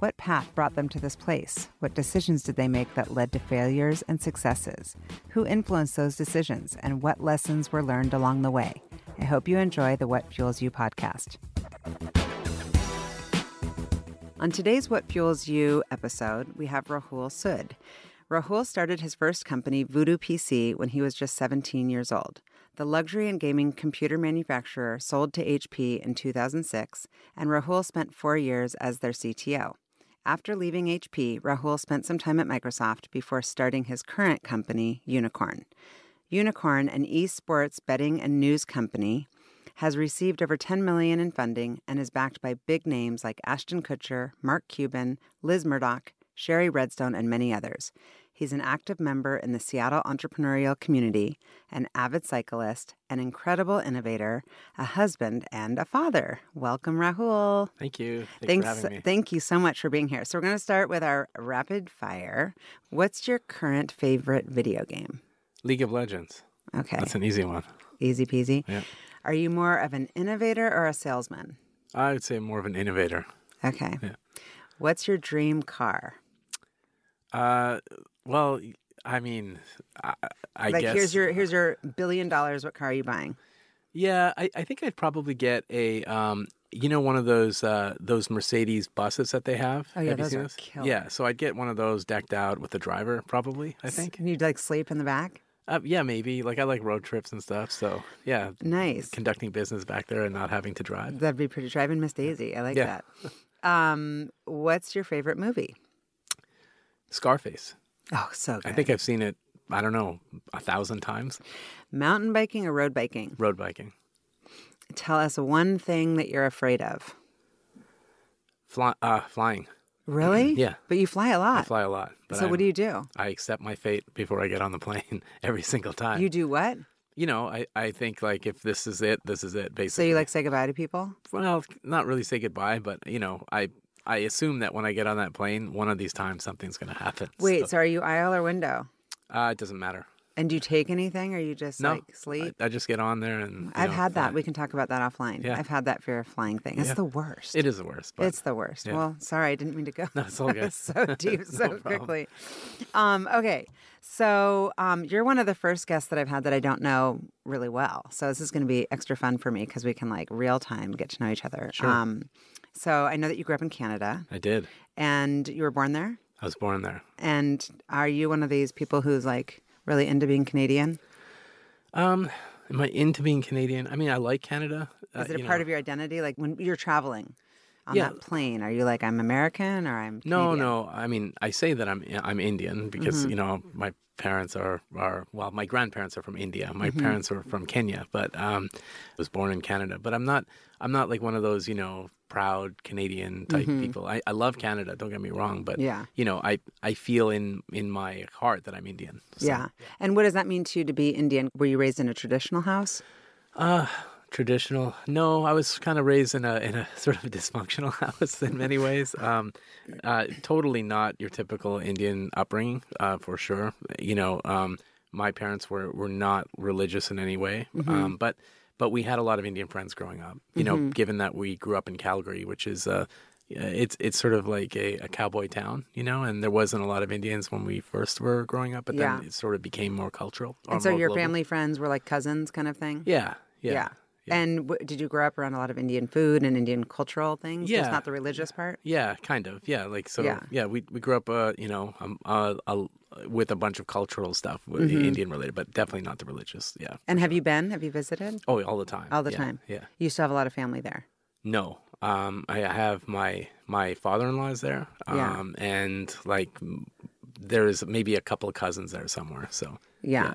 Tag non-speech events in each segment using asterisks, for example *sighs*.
What path brought them to this place? What decisions did they make that led to failures and successes? Who influenced those decisions? And what lessons were learned along the way? I hope you enjoy the What Fuels You podcast. On today's What Fuels You episode, we have Rahul Sood. Rahul started his first company, Voodoo PC, when he was just 17 years old. The luxury and gaming computer manufacturer sold to HP in 2006, and Rahul spent four years as their CTO. After leaving HP, Rahul spent some time at Microsoft before starting his current company, Unikrn. Unikrn, an esports betting and news company, has received over 10 million in funding and is backed by big names like Ashton Kutcher, Mark Cuban, Liz Murdoch, Shari Redstone, and many others. He's an active member in the Seattle entrepreneurial community, an avid cyclist, an incredible innovator, a husband, and a father. Welcome, Rahul. Thank you. Thanks. Thanks, for having me. Thank you so much for being here. So we're going to start with our rapid fire. What's your current favorite video game? League of Legends. Okay, That's an easy one. easy peasy. Yeah. Are you more of an innovator or a salesman? I would say more of an innovator. Okay. Yeah. What's your dream car? Uh, well, I mean, I, I like guess. here's your here's your billion dollars. What car are you buying? Yeah, I, I think I'd probably get a, um, you know, one of those uh, those Mercedes buses that they have. Oh, yeah, Have those are those? killer. Yeah, so I'd get one of those decked out with the driver, probably. I think. Can you'd like sleep in the back? Uh, yeah, maybe. Like I like road trips and stuff. So yeah, Nice. conducting business back there and not having to drive. That'd be pretty. Driving Miss Daisy. I like Yeah. that. Um, what's your favorite movie? Scarface. Oh, so good. I think I've seen it. I don't know, a thousand times. Mountain biking or road biking? Road biking. Tell us one thing that you're afraid of. Fly, uh, flying. Really? *clears throat* Yeah. But you fly a lot. fly a lot. So what I'm- do you do? I accept my fate before I get on the plane *laughs* every single time. You do what? You know, I, I think like if this is it, this is it. Basically. So you like say goodbye to people? well, not really say goodbye, but you know, I I assume that when I get on that plane, one of these times something's going to happen. *laughs* Wait, So, so are you aisle or window? uh, it doesn't matter. And do you take anything or you just No, like sleep? I, I just get on there and. I've know, had that. We can talk about that offline. Yeah. I've had that fear of flying thing. It's Yeah. the worst. It is the worst, It's the worst. yeah. Well, sorry, I didn't mean to go *laughs* No, it's all good. *laughs* so deep so problem. quickly. Um, okay, so um, you're one of the first guests that I've had that I don't know really well. So this is going to be extra fun for me because we can like real time get to know each other. Sure. Um, so I know that you grew up in Canada I did. and you were born there. I was born there. And are you one of these people who's like really into being Canadian? Um, am I into being Canadian? I mean, I like Canada. Uh, Is it a part know. of your identity? Like when you're traveling on Yeah. that plane, are you like I'm American or I'm No, no. I mean, I say that I'm I'm Indian because Mm-hmm. you know my parents are are well, my grandparents are from India. My Mm-hmm. parents are from Kenya, but um, I was born in Canada. But I'm not I'm not like one of those you know proud Canadian type people. I, I love Canada. Don't get me wrong, but Mm-hmm. Yeah. you know I I feel in in my heart that I'm Indian. So, Yeah. And what does that mean to you to be Indian? Were you raised in a traditional house? Uh, traditional. No, I was kind of raised in a in a *laughs* sort of dysfunctional house in many ways. Um, uh, totally not your typical Indian upbringing, uh, for sure. You know, um, my parents were were not religious in any way, um, but but we had a lot of Indian friends growing up. You know, given that we grew up in Calgary, which is uh, it's it's sort of like a, a cowboy town, you know, and there wasn't a lot of Indians when we first were growing up, but Yeah. then it sort of became more cultural. and so your global. family friends were like cousins kind of thing? yeah, yeah, And w- did you grow up around a lot of Indian food and Indian cultural things? Just Yeah. not the religious part? Yeah, kind of. Yeah, like so. Yeah. Yeah, we we grew up, uh, you know, um, uh, uh, with a bunch of cultural stuff, Mm-hmm. Indian related, but definitely not the religious. Yeah. And have you been? Have you visited? Oh, all the time. All the Yeah, time? Yeah. You still have a lot of family there. No. Um, I have my my father-in-law is there. Um, Yeah. and like there's maybe a couple of cousins there somewhere. So Yeah.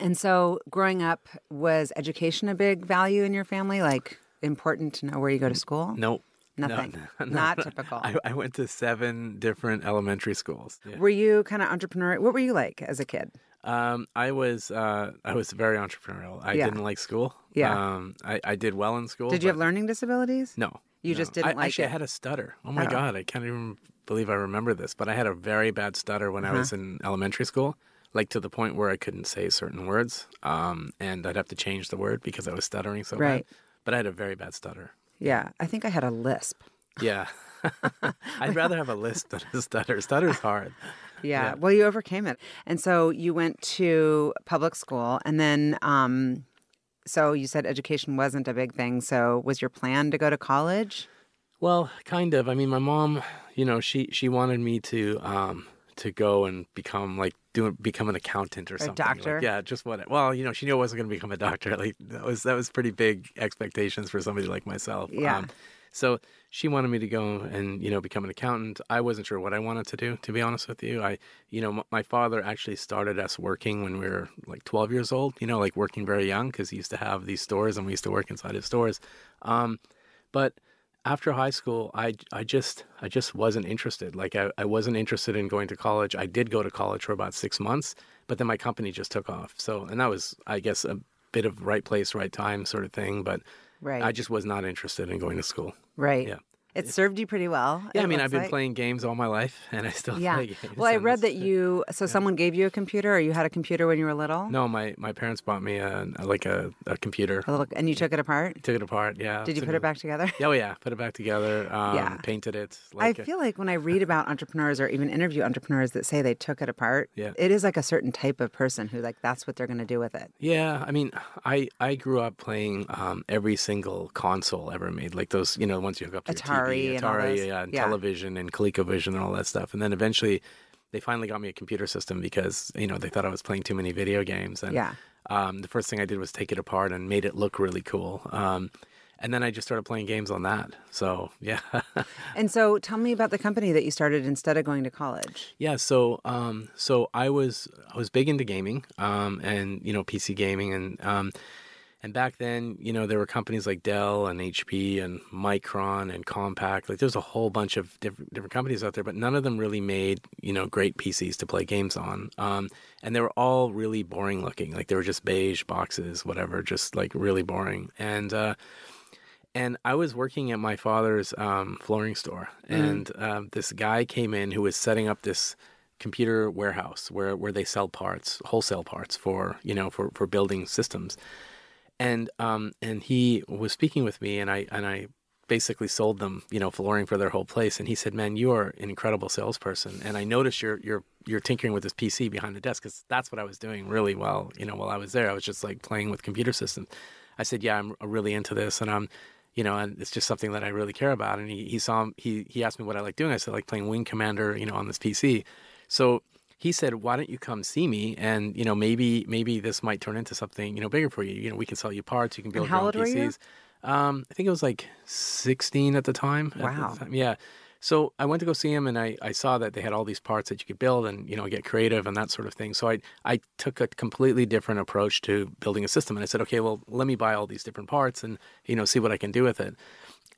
And so growing up, was education a big value in your family? Like important to know where you go to school? nope. No, Nothing. no, no. *laughs* Not typical. I, I went to seven different elementary schools. Yeah. Were you kind of entrepreneurial? What were you like as a kid? Um, I was uh, I was very entrepreneurial. I Yeah. didn't like school. Yeah. Um, I, I did well in school. Did you have learning disabilities? No. You no. just didn't I, like Actually, it? I had a stutter. Oh my Oh. god, I can't even believe I remember this. But I had a very bad stutter when I Uh-huh. was in elementary school, like to the point where I couldn't say certain words, um, and I'd have to change the word because I was stuttering so Right. bad. But I had a very bad stutter. Yeah, I think I had a lisp. Yeah. *laughs* I'd rather have a lisp than a stutter. Stutter's hard. Yeah. Yeah. Well, you overcame it. And so you went to public school and then um so you said education wasn't a big thing. So was your plan to go to college? Well, kind of. I mean, my mom, you know, she she wanted me to um to go and become like do become an accountant or, something. Like, doctor? yeah, just what. Well, you know, she knew I wasn't going to become a doctor. *laughs* Like that was that was pretty big expectations for somebody like myself. Um, Yeah. so she wanted me to go and you know become an accountant. I wasn't sure what I wanted to do. To be honest with you, I you know m- my father actually started us working when we were like 12 years old. You know, like working very young because he used to have these stores and we used to work inside his stores. Um, but after high school, I, I just I just wasn't interested. Like I, I wasn't interested in going to college. I did go to college for about six months, but then my company just took off. So and that was I guess a bit of right place, right time sort of thing. But Right. I just was not interested in going to school. right. Yeah. It served you pretty well. Yeah, I mean I've been like. playing games all my life, and I still Yeah. play games. Well, I read that you so someone gave you a computer or you had a computer when you were little? No, my, my parents bought me a, like a, a computer. A little and you took it apart? Took it apart. Yeah. Did you put it back together? *laughs* Oh yeah, put it back together. Um, Yeah. Painted it. I Like a- feel like when I read about entrepreneurs or even interview entrepreneurs that say they took it apart, Yeah. it is like a certain type of person who like that's what they're going to do with it. Yeah, I mean, I I grew up playing um, every single console ever made, like those, you know, ones you hook up to Atari your TV, Atari, yeah, and Yeah. television and ColecoVision and all that stuff, and then eventually, they finally got me a computer system because you know they thought I was playing too many video games, and Yeah. um, the first thing I did was take it apart and made it look really cool. Um, and then I just started playing games on that. So *laughs* yeah, And so tell me about the company that you started instead of going to college. Yeah, so um, so I was I was big into gaming, um, and you know PC gaming, and um, and back then, you know, there were companies like Dell and HP and Micron and Compaq. Like, there's a whole bunch of different different companies out there, but none of them really made you know great PCs to play games on. Um, and they were all really boring looking. Like they were just beige boxes, whatever, just like really boring. And uh, and I was working at my father's um, flooring store, and um, this guy came in who was setting up this computer warehouse where, where they sell parts, wholesale parts for you know for, for building systems, and um, and he was speaking with me, and I and I basically sold them you know flooring for their whole place, and he said, "Man, you are an incredible salesperson, and I noticed you're you're you're tinkering with this PC behind the desk because that's what I was doing really well. You know, while I was there, I was just like playing with computer systems." I said, "Yeah, I'm really into this, and I'm." you know, and it's just something that I really care about. And he, he saw he he asked me what I like doing. I said like playing Wing Commander, you know, on this PC. So he said, why don't you come see me? And you know, maybe maybe this might turn into something you know bigger for you. You know, we can sell you parts. You can build how your own old were you? PCs. Um, I think it was like 16 at the time. at the Wow. time. Yeah. So I went to go see him, and I, I saw that they had all these parts that you could build, and you know get creative and that sort of thing. So I I took a completely different approach to building a system, and I said, okay, well let me buy all these different parts and you know see what I can do with it.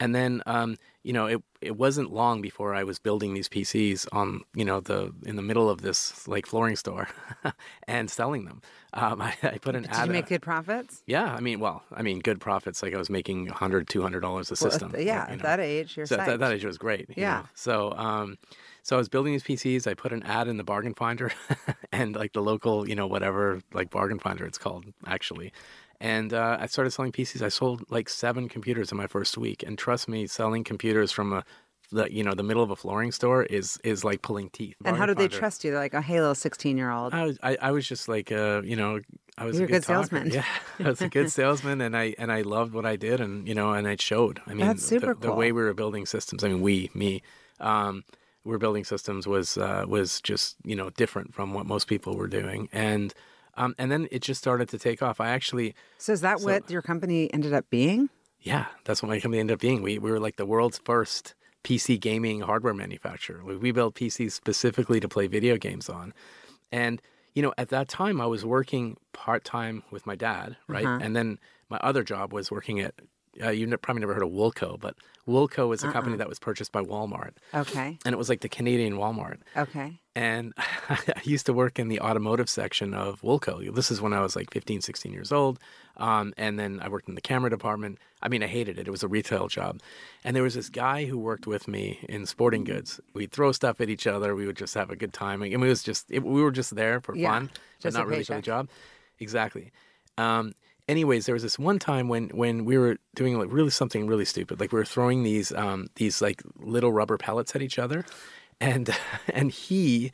And then um, you know it it wasn't long before I was building these PCs on you know the in the middle of this like flooring store *laughs* and selling them. Um, I, I put an Did ad. you make good profits? yeah, I mean, well, I mean, good profits. Like I was making 100 200 dollars a Well, system. yeah, you at that age, you're So at that, that age, it was great. Yeah. know. So, um, so I was building these PCs. I put an ad in the bargain finder, *laughs* and like the local, you know, whatever, like bargain finder, it's called actually. And uh, I started selling PCs. I sold like seven computers in my first week. And trust me, selling computers from a, the you know, the middle of a flooring store is is like pulling teeth. and how Bargain did they trust you? They're like, a Halo 16 year old. I was I, I was just like uh you know I was You're a a good salesman. Yeah, *laughs* I was a good salesman, and I and I loved what I did, and you know, and it showed. I mean, That's super the, the way we were building systems. I mean, we me, um, we were building systems was uh, was just you know different from what most people were doing, and um, and then it just started to take off. I actually So is that so- what your company ended up being? yeah, that's what my company ended up being. We we were like the world's first PC gaming hardware manufacturer. We, we built PCs specifically to play video games on, and you know at that time I was working part time with my dad, right, Uh-huh. and then my other job was working at uh, you've probably never heard of Woolco, but Woolco was a Uh-uh. company that was purchased by Walmart, Okay. and it was like the Canadian Walmart. Okay. And *laughs* I used to work in the automotive section of Woolco. This is when I was like 15, 16 years old. Um, and then I worked in the camera department. I mean, I hated it. It was a retail job. And there was this guy who worked with me in sporting goods. We'd throw stuff at each other. We would just have a good time. And it was just, it, we were just there for Yeah, fun, but not really for the job. Exactly. Um, anyways, there was this one time when when we were doing like really something really stupid. Like we were throwing these um, these like little rubber pellets at each other, and *laughs* and he.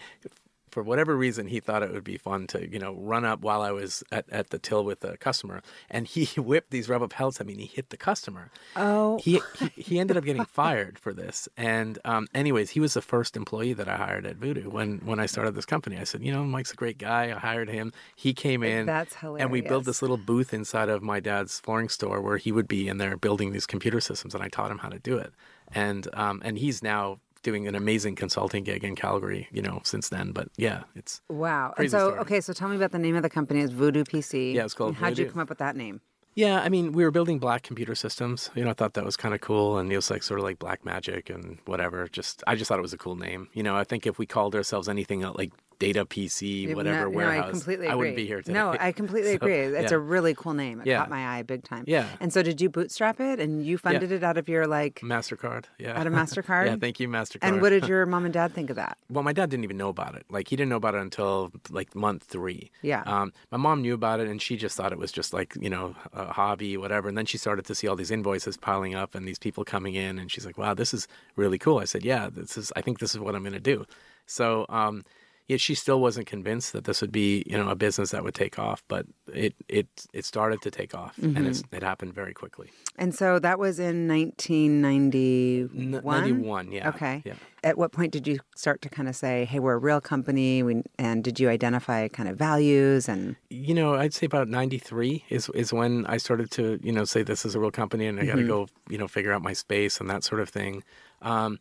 For whatever reason, he thought it would be fun to, you know, run up while I was at, at the till with the customer, and he *laughs* whipped these rubber pellets at me, and he hit the customer. Oh. He he, he ended up getting *laughs* fired for this. And um, anyways, he was the first employee that I hired at Voodoo when when I started this company. I said, you know, Mike's a great guy. I hired him. He came in. That's hilarious. And we built this little booth inside of my dad's flooring store where he would be in there building these computer systems, and I taught him how to do it. And um, and he's now doing an amazing consulting gig in Calgary, you know, since then. But yeah, it's Wow. And so, story. okay, so tell me about the name of the company. It's Voodoo PC. Yeah, it's called And How'd you come up with that name? Yeah, I mean, we were building black computer systems. You know, I thought that was kind of cool, and it was like sort of like black magic and whatever. Just, I just thought it was a cool name. You know, I think if we called ourselves anything uh, like Data PC, whatever no, no, warehouse, I completely agree. I wouldn't be here today. No, I completely *laughs* So, agree. It's yeah. a really cool name. It Yeah. caught my eye big time. Yeah. And so, did you bootstrap it, and you funded it out of your like Mastercard. Yeah, out of *laughs* Mastercard? yeah, thank you, Mastercard. And what did your *laughs* mom and dad think of that? well, my dad didn't even know about it. Like he didn't know about it until like month three. Yeah. Um, my mom knew about it, and she just thought it was just like you know a hobby, whatever. And then she started to see all these invoices piling up and these people coming in, and she's like, "Wow, this is really cool." I said, "Yeah, this is. I think this is what I'm going to do." So, um, yeah, she still wasn't convinced that this would be you know a business that would take off, but it it it started to take off, and it's, Mm-hmm. it happened very quickly. And so that was in 1991 91 yeah. Okay. Yeah. At what point did you start to kind of say, "Hey, we're a real company," we, and did you identify kind of values and? you know, I'd say about '93 is is when I started to you know say this is a real company and I got to go you know figure out my space and that sort of thing. Um,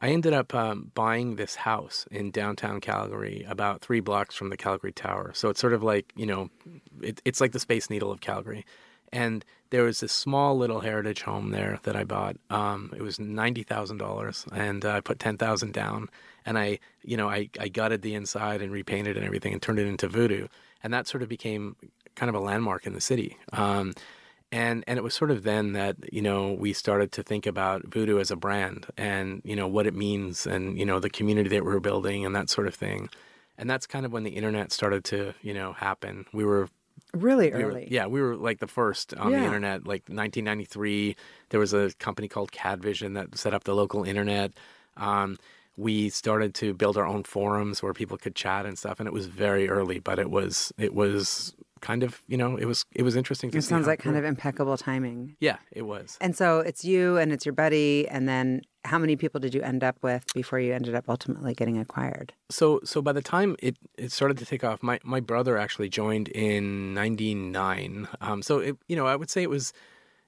I ended up um, buying this house in downtown Calgary, about three blocks from the Calgary Tower. So it's sort of like you know, it, it's like the Space Needle of Calgary. And there was this small little heritage home there that I bought. Um, it was ninety thousand dollars, and uh, I put ten thousand down. And I, you know, I, I gutted the inside and repainted and everything, and turned it into Voodoo. And that sort of became kind of a landmark in the city. Um, and and it was sort of then that you know we started to think about voodoo as a brand and you know what it means and you know the community that we were building and that sort of thing and that's kind of when the internet started to you know happen we were Really we were- early. yeah, we were like the first on Yeah. the internet. Like 1993, there was a company called CADvision that set up the local internet. Um, we started to build our own forums where people could chat and stuff, and it was very early, but it was it was kind of you know it was it was interesting to It sounds like kind of impeccable timing. yeah, it was. And so it's you and it's your buddy, and then how many people did you end up with before you ended up ultimately getting acquired? So so by the time it, it started to take off, my, my brother actually joined in '99. Um, so it, you know I would say it was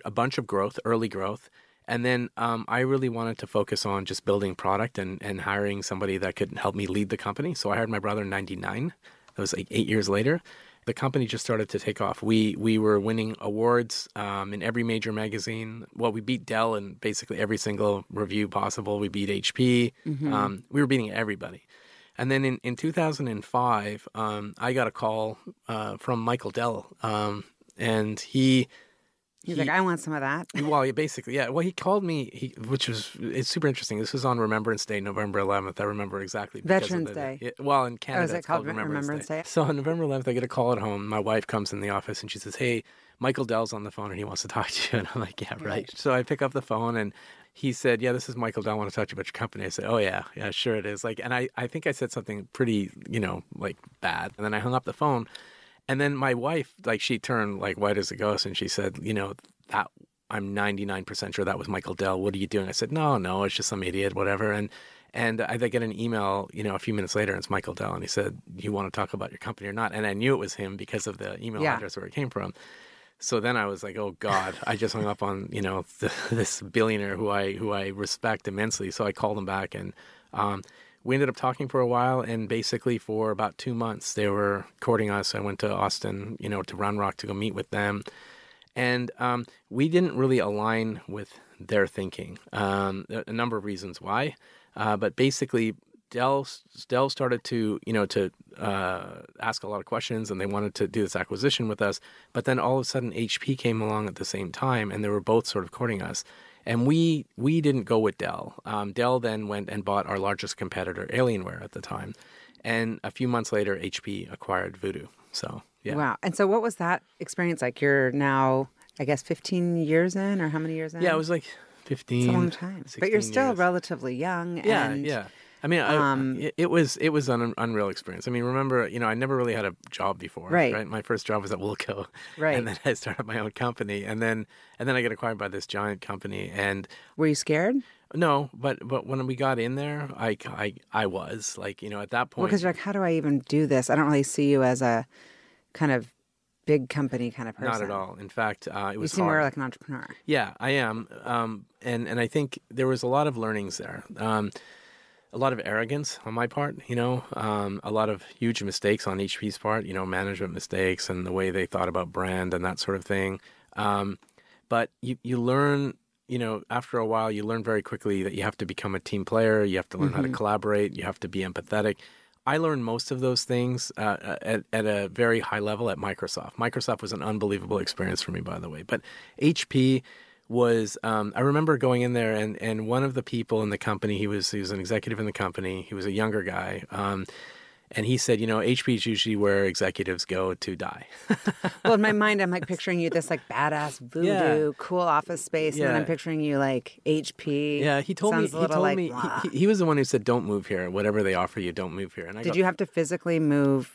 a bunch of growth, early growth, and then um, I really wanted to focus on just building product and, and hiring somebody that could help me lead the company. So I hired my brother in '99. That was like eight years later. The company just started to take off. We we were winning awards um, in every major magazine. Well, we beat Dell in basically every single review possible. We beat HP. Um, we were beating everybody. And then in, in 2005, um, I got a call uh, from Michael Dell, um, and he, He's He- like, I want some of that. *laughs* well, he basically, yeah, well, he called me, he, which was it's super interesting. This was on Remembrance Day, November 11th. I remember exactly. Veterans the- Day. Oh, it- well, in oh, Canada, is it it's called called Remembrance, Remembrance Day. Day? So on November 11th, I get a call at home. My wife comes in the office and she says, "Hey, Michael Dell's on the phone and he wants to talk to you." *laughs* And I'm like, "Yeah, right." Right. So I pick up the phone and he said, "Yeah, this is Michael Dell. I want to talk to you about your company." I said, "Oh yeah, yeah, sure it is." Like, and I, I think I said something pretty, you know, like bad, and then I hung up the phone. And then my wife, like, she turned like white as a ghost, and she said, "You know, that I'm 99% sure that was Michael Dell. What are you doing?" I said, "No, no, it's just some idiot, whatever." And and I get an email, you know, a few minutes later, and it's Michael Dell, and he said, "You want to talk about your company or not?" And I knew it was him because of the email Yeah. address where it came from. So then I was like, "Oh God!" I just hung up on you know the, *laughs* this billionaire who I who I respect immensely. So I called him back, and um, we ended up talking for a while. And basically, for about two months, they were courting us. I went to Austin, you know, to Round Rock to go meet with them. and um, we didn't really align with their thinking. Um, a number of reasons why, uh, but basically. Dell, Dell started to, you know, to uh, ask a lot of questions, and they wanted to do this acquisition with us. But then all of a sudden, HP came along at the same time, and they were both sort of courting us. And we we didn't go with Dell. Um, Dell then went and bought our largest competitor, Alienware, at the time. And a few months later, HP acquired Voodoo. So yeah. Wow. And so, what was that experience like? You're now, I guess, 15 years in, or how many years in? Yeah, it was like 15. It's a long time. But you're still years. relatively young. Yeah, and, yeah. I mean, um, it, it was it was an unreal experience. I mean, remember, you know, I never really had a job before. Right. My first job was at Woolco. *laughs* Right. And then I started my own company, and then and then I got acquired by this giant company, and Were you scared? no, but but when we got in there, I I, I was like, you know, at that Well, point, because you're like, how do I even do this? I don't really see you as a kind of big company kind of person. not at all. In fact, uh, it You was seem hard. more like an entrepreneur. Yeah, I am, um, and and I think there was a lot of learnings there. Um, a lot of arrogance on my part, you know, um, a lot of huge mistakes on HP's part, you know, management mistakes and the way they thought about brand and that sort of thing. Um, but you you learn, you know, after a while, you learn very quickly that you have to become a team player. You have to learn how to collaborate. You have to be empathetic. I learned most of those things uh, at, at a very high level at Microsoft. Microsoft was an unbelievable experience for me, by the way. But HP was, um, I remember going in there, and, and one of the people in the company, he was he was an executive in the company. He was a younger guy, um, and he said, you know, HP is usually where executives go to die. *laughs* Well, in my mind, I'm like picturing you this like badass voodoo, Yeah. cool office space, and then I'm picturing you like HP. yeah, he told me. He told like, me. He, he was the one who said, "Don't move here. Whatever they offer you, don't move here." And I Did go, you have to physically move?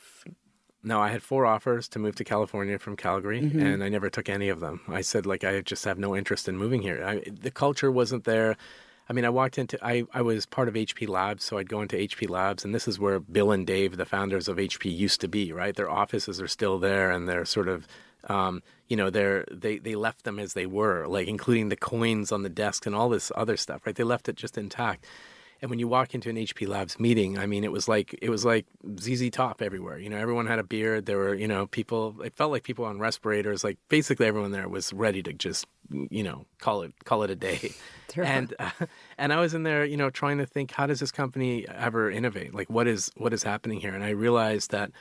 No, I had four offers to move to California from Calgary, Mm-hmm. and I never took any of them. I said, like, I just have no interest in moving here. I, the culture wasn't there. I mean, I walked into, I, I was part of HP Labs, so I'd go into HP Labs, and this is where Bill and Dave, the founders of HP, used to be, right? Their offices are still there, and they're sort of, um, you know, they're, they, they left them as they were, like, including the coins on the desk and all this other stuff, right? They left it just intact. And when you walk into an HP Labs meeting, I mean, it was like it was like ZZ Top everywhere. You know, everyone had a beard. There were, you know, people. It felt like people on respirators. Like basically, everyone there was ready to just, you know, call it call it a day. *laughs* and uh, and I was in there, you know, trying to think, how does this company ever innovate? Like, what is what is happening here? And I realized that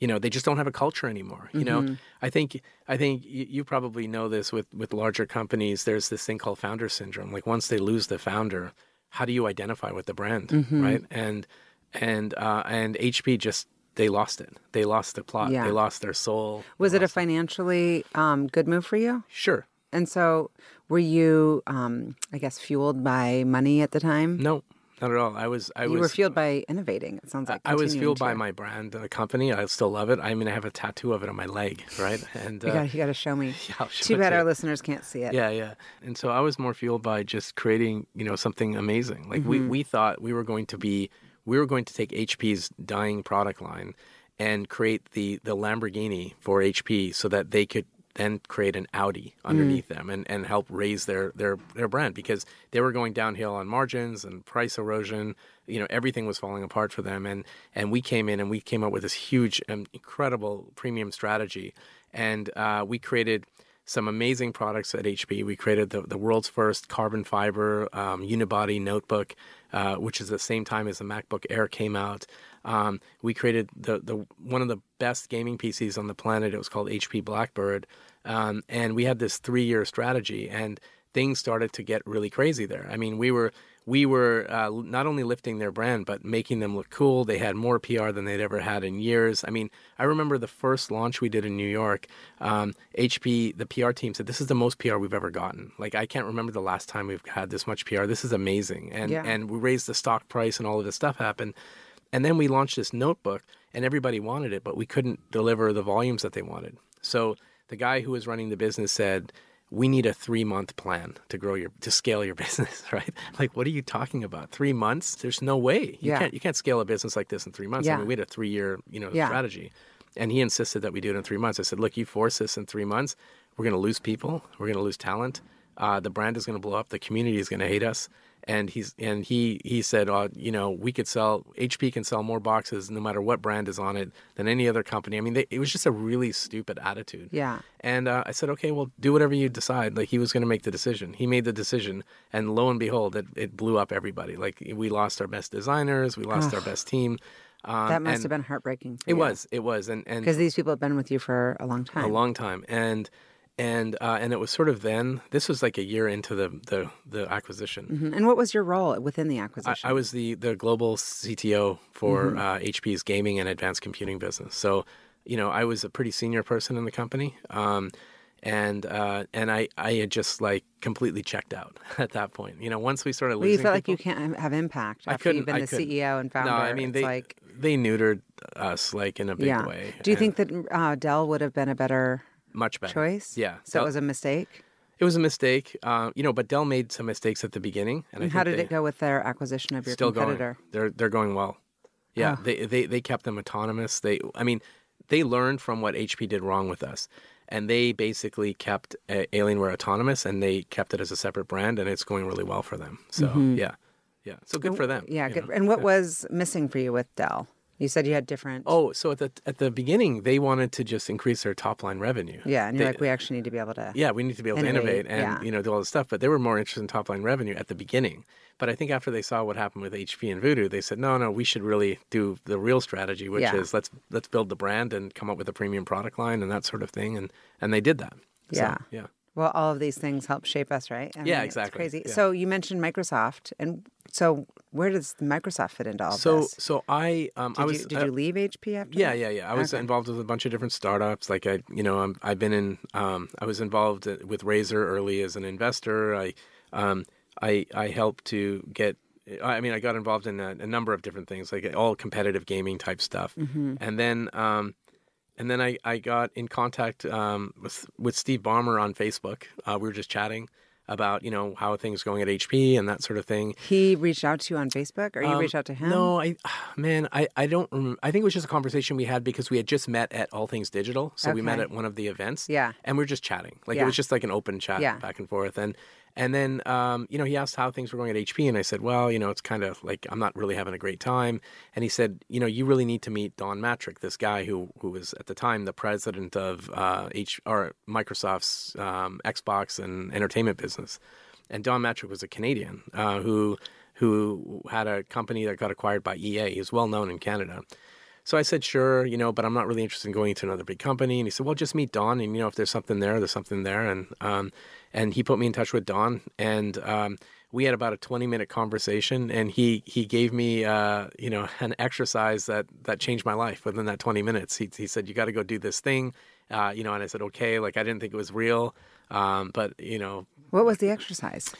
you know they just don't have a culture anymore you know i think i think you, you probably know this with with larger companies there's this thing called founder syndrome like once they lose the founder how do you identify with the brand right? And and uh and hp just they lost it. They lost the plot. Yeah. they lost their soul. Was it a financially um, good move for you? sure. And so, were you, um, I guess, fueled by money at the time? no not at all i was i you was were fueled by innovating. It sounds like I was fueled by my brand, the company. I still love it. I mean, I have a tattoo of it on my leg, right? And You uh, got, you got to show me. *laughs* yeah, show Too bad to our listeners can't see it. Yeah, yeah. And so I was more fueled by just creating, you know, something amazing. Like we, we thought we were going to be we were going to take HP's dying product line and create the the Lamborghini for HP so that they could then create an Audi underneath them and, and help raise their, their their brand because they were going downhill on margins and price erosion. You know, everything was falling apart for them and and we came in and we came up with this huge and incredible premium strategy and uh, we created some amazing products at HP. We created the, the world's first carbon fiber um, unibody notebook, uh, which is the same time as the MacBook Air came out. Um, we created the, the one of the best gaming PCs on the planet. It was called HP Blackbird, um, and we had this three year strategy, and things started to get really crazy there. I mean, we were we were uh, not only lifting their brand but making them look cool. They had more PR than they'd ever had in years. I mean, I remember the first launch we did in New York. Um, HP, the PR team said, "This is the most PR we've ever gotten." Like I can't remember the last time we've had this much PR. This is amazing, and Yeah. and we raised the stock price and all of this stuff happened. And then we launched this notebook, and everybody wanted it, but we couldn't deliver the volumes that they wanted. So the guy who was running the business said, "We need a three-month plan to grow your to scale your *laughs* business." Right? Like, what are you talking about? Three months? There's no way you Yeah. can't you can't scale a business like this in three months. I Yeah. mean, we had a three-year you know Yeah. strategy, and he insisted that we do it in three months. I said, "Look, you force this in three months, we're going to lose people. We're going to lose talent. Uh, the brand is going to blow up. The community is going to hate us." And he's and he he said, uh, you know, we could sell HP can sell more boxes no matter what brand is on it than any other company. I mean, they, it was just a really stupid attitude. Yeah. And uh, I said, okay, well, do whatever you decide. Like he was going to make the decision. He made the decision, and lo and behold, it, it blew up everybody. Like we lost our best designers, we lost our best team. Um, That must have been heartbreaking. For It was. It was. And and because these people have been with you for a long time. a long time and and uh, and it was sort of then this was like a year into the the, the acquisition Mhm. And what was your role within the acquisition? I was the the global cto for Mm-hmm. uh, hp's gaming and advanced computing business so you know i was a pretty senior person in the company um, and uh, and I, I had just like completely checked out *laughs* at that point. You know, once we started well, you felt like you can't have impact I after you've been I the couldn't. CEO and founder. No, I mean It's they like they neutered us like in a big yeah. way. Do you and think that uh, Dell would have been a better much better choice? Yeah, So Dell- it was a mistake. It was a mistake, uh, you know. But Dell made some mistakes at the beginning, and I And how did it go with their acquisition of your still competitor? going. They're they're going well. Yeah, Oh. they, they they kept them autonomous. They, I mean, they learned from what HP did wrong with us, and they basically kept uh, Alienware autonomous, and they kept it as a separate brand, and it's going really well for them. So yeah, yeah. So good for them. Mm-hmm. Yeah, good. know? And what was missing for you with Dell? You said you had different. Oh, so at the at the beginning, they wanted to just increase their top line revenue. yeah, and you're They- like, we actually need to be able to. yeah, we need to be able Innovate, to innovate and yeah. you know do all this stuff. But they were more interested in top line revenue at the beginning. But I think after they saw what happened with HP and Voodoo, they said, no, no, we should really do the real strategy, which Yeah. is let's let's build the brand and come up with a premium product line and that sort of thing. And and they did that. So, Yeah. yeah. Well, all of these things help shape us, right? I Yeah, it's exactly. crazy. Yeah. So you mentioned Microsoft, and so where does Microsoft fit into all So this? so so I um Did, I was you, did uh, you leave HP after? Yeah, that? yeah, yeah. I was Okay. involved with a bunch of different startups. Like I, you know, I'm, I've been in. Um, I was involved with Razer early as an investor. I, um, I, I helped to get. I mean, I got involved in a, a number of different things, like all competitive gaming type stuff. Mm-hmm. And then, um, and then I, I got in contact um, with with Steve Ballmer on Facebook. Uh, we were just chatting about you know how are things going at HP and that sort of thing. He reached out to you on Facebook, or you Um, reached out to him? No, I man, I, I don't. Rem- I think it was just a conversation we had because we had just met at All Things Digital, so we met at one of the events. Yeah. and we were just chatting. Like Yeah. it was just like an open chat Yeah. back and forth, and and then um, you know he asked how things were going at HP, and I said, well, you know, it's kind of like I'm not really having a great time, and he said, you know, you really need to meet Don Mattrick, this guy who who was at the time the president of uh, H or Microsoft's um, Xbox and entertainment business and Don Mattrick was a Canadian uh, who who had a company that got acquired by EA. He's well known in Canada. So I said, sure, you know, but I'm not really interested in going to another big company. And he said, well, just meet Don, and you know, if there's something there, there's something there. And um, and he put me in touch with Don, and um, we had about a 20 minute conversation, and he he gave me uh, you know an exercise that that changed my life within that 20 minutes. He he said, you got to go do this thing, uh, you know, and I said, okay, like I didn't think it was real, um, but you know, What was the exercise?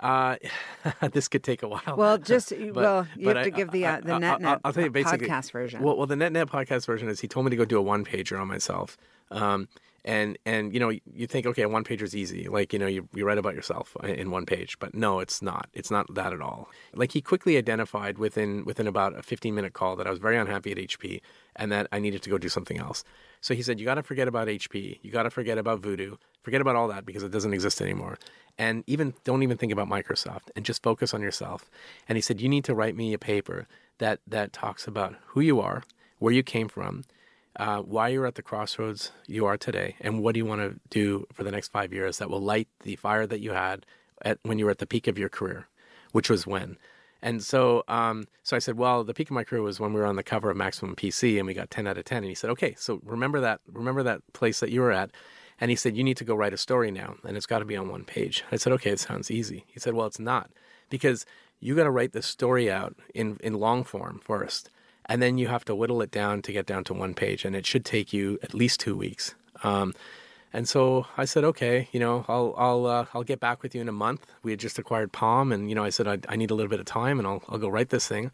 uh, *laughs* this could take a while. Well, *laughs* just well, you but have to I- give the uh, the I- net net I'll tell you basically- podcast version. Well, well, the net podcast version is he told me to go do a one pager on myself. Um, and and you know you think okay one pager is easy. Like you know you, you write about yourself uh, in one page but no it's not. It's not that at all. Like he quickly identified within within about a 15 minute call that i was very unhappy at hp and that i needed to go do something else. So he said you got to forget about hp you got to forget about voodoo forget about all that because it doesn't exist anymore. And even don't even think about microsoft and just focus on yourself. And he said you need to write me a paper that that talks about who you are where you came from uh, why you're at the crossroads you are today, and what do you want to do for the next five years that will light the fire that you had at when you were at the peak of your career, which was when. And so, um, so I said, well, the peak of my career was when we were on the cover of Maximum PC, and we got ten out of ten. And he said, okay, so remember that, remember that place that you were at. And he said, you need to go write a story now, and it's got to be on one page. I said, okay, it sounds easy. He said, well, it's not, because you got to write the story out in in long form first and then you have to whittle it down to get down to one page, and it should take you at least two weeks. Um, and so I said, okay, you know, I'll I'll uh, I'll get back with you in a month. We had just acquired Palm, and you know, I said I, I need a little bit of time, and I'll I'll go write this thing.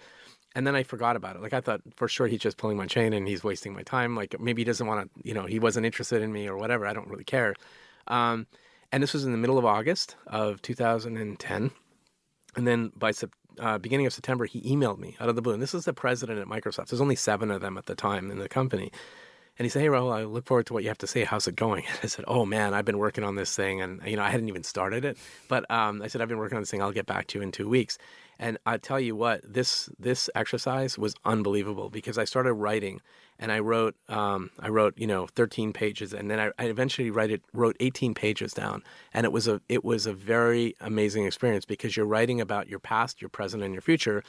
And then I forgot about it. Like I thought for sure he's just pulling my chain and he's wasting my time. Like maybe he doesn't want to, you know, he wasn't interested in me or whatever. I don't really care. Um, and this was in the middle of August of 2010. And then by uh, beginning of September, he emailed me out of the blue. And this is the president at Microsoft. There's only seven of them at the time in the company. And he said, "Hey, Rahul, I look forward to what you have to say. How's it going?" And *laughs* I said, "Oh man, I've been working on this thing, and you know, I hadn't even started it. But um, I said I've been working on this thing. I'll get back to you in two weeks." And I tell you what, this this exercise was unbelievable because I started writing, and I wrote um, I wrote you know 13 pages, and then I, I eventually write it, wrote 18 pages down, and it was a it was a very amazing experience because you're writing about your past, your present, and your future,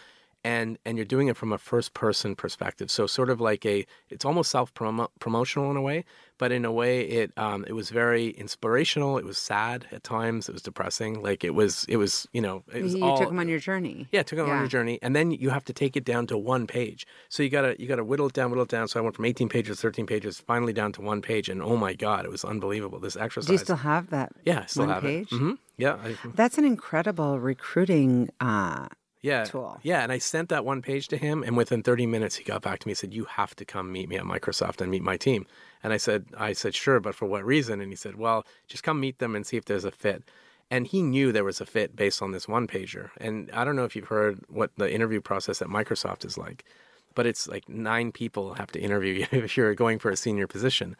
and and you're doing it from a first person perspective. So sort of like a it's almost self promotional in a way but in a way it um, it was very inspirational. It was sad at times. It was depressing. Like it was it was you know it was you all, took them on your journey. Yeah took them Yeah. on your journey. And then you have to take it down to one page. So you gotta you gotta whittle it down whittle it down. So i went from 18 pages 13 pages finally down to one page. And oh my god it was unbelievable this exercise do you still have that yeah i still one have page? it hmm yeah I, that's an incredible recruiting uh, yeah, tool. Yeah, and I sent that one page to him, and within 30 minutes, he got back to me and said, "You have to come meet me at Microsoft and meet my team." And I said, "I said sure, but for what reason?" And he said, "Well, just come meet them and see if there's a fit." And he knew there was a fit based on this one pager. And I don't know if you've heard what the interview process at Microsoft is like, but it's like nine people have to interview *laughs* you if you're going for a senior position.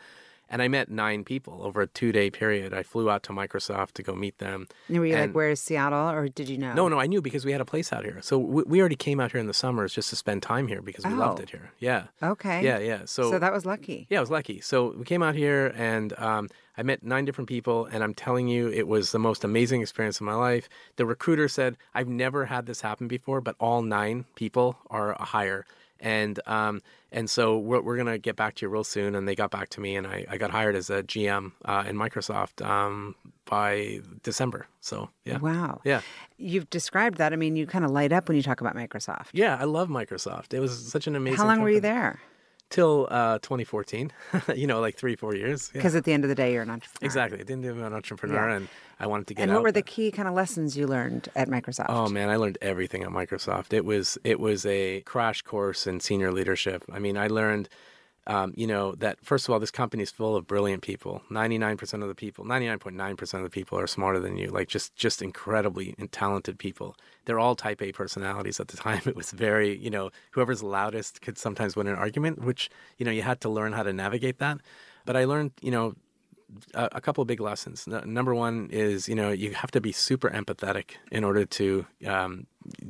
And I met nine people over a two day period. I flew out to Microsoft to go meet them. And were you like, where's Seattle? Or did you know? No, no, I knew because we had a place out here. So we, we already came out here in the summers just to spend time here because we loved Oh. it here. Yeah. Okay. Yeah, yeah. So, So that was lucky. yeah, I was lucky. So we came out here and um, I met nine different people, and I'm telling you, it was the most amazing experience of my life. The recruiter said, I've never had this happen before, but all nine people are a hire. And um, and so we're, we're gonna get back to you real soon. And they got back to me, and I, I got hired as a GM uh, in Microsoft um, by December. So yeah, Wow. yeah. You've described that. I mean, you kind of light up when you talk about Microsoft. Yeah, I love Microsoft. It was such an amazing. How long were you there? Till uh, 2014. *laughs* you know, like three, four years. Yeah. Because at the end of the day, you're an entrepreneur. Exactly. I didn't do an entrepreneur, Yeah. and I wanted to get And what were the key kind of lessons you learned at Microsoft? Oh man, I learned everything at Microsoft. It was it was a crash course in senior leadership. I mean, I learned. Um, you know that first of all, this company is full of brilliant people. Ninety-nine percent of the people, ninety-nine point nine percent of the people, are smarter than you. Like just, just incredibly talented people. They're all Type A personalities. At the *laughs* time, it was very, you know, whoever's loudest could sometimes win an argument. Which, you know, you had to learn how to navigate that. But I learned, you know, a, a couple of big lessons. N- number one is you know you have to be super empathetic in order to um,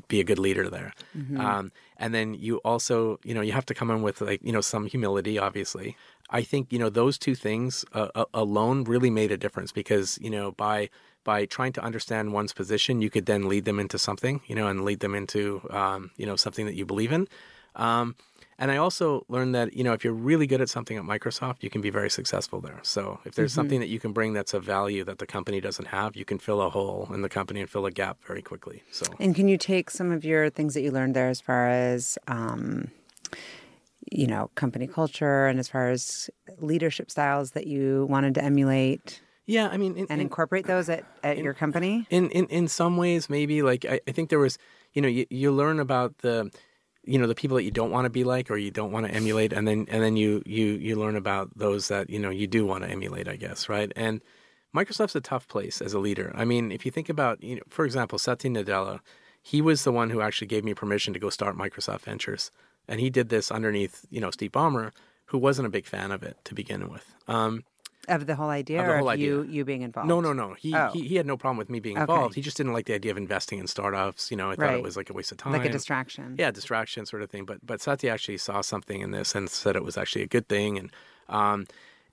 be a good leader there, um, and then you also you know you have to come in with like you know some humility. Obviously, I think you know those two things uh, alone really made a difference because you know by by trying to understand one's position, you could then lead them into something, you know, and lead them into um, you know something that you believe in. Um, and I also learned that you know if you're really good at something at Microsoft, you can be very successful there. So if there's something that you can bring that's of value that the company doesn't have, you can fill a hole in the company and fill a gap very quickly. So And can you take some of your things that you learned there as far as, um, you know, company culture and as far as leadership styles that you wanted to emulate yeah, I mean, in, and in- incorporate those at, at your company? in in in some ways maybe like I, I think there was you know you, you learn about the you know the people that you don't want to be like or you don't want to emulate and then and then you you you learn about those that you know you do want to emulate i guess right? And microsoft's a tough place as a leader. I mean if you think about you know for example satya nadella he was the one who actually gave me permission to go start microsoft ventures. And he did this underneath you know steve ballmer who wasn't a big fan of it to begin with. Um, Of the whole idea Of the whole of you, idea. you being involved? no, no, no. He, Oh. he he had no problem with me being Okay. involved. He just didn't like the idea of investing in startups. You know, I thought Right. it was like a waste of time. Like a distraction. Yeah, distraction sort of thing. But but Satya actually saw something in this and said it was actually a good thing. And um,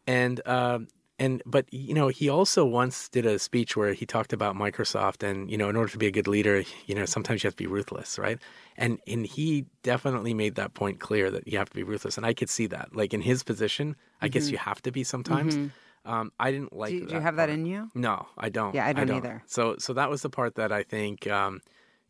and um, and but you know he also once did a speech where he talked about Microsoft and you know in order to be a good leader, you know sometimes you have to be ruthless, right? And and he definitely made that point clear that you have to be ruthless. And I could see that, like in his position, I guess you have to be sometimes. Um, I didn't like. Do, do you have that in you? No, I don't. Yeah, I don't either. So so that was the part that I think um,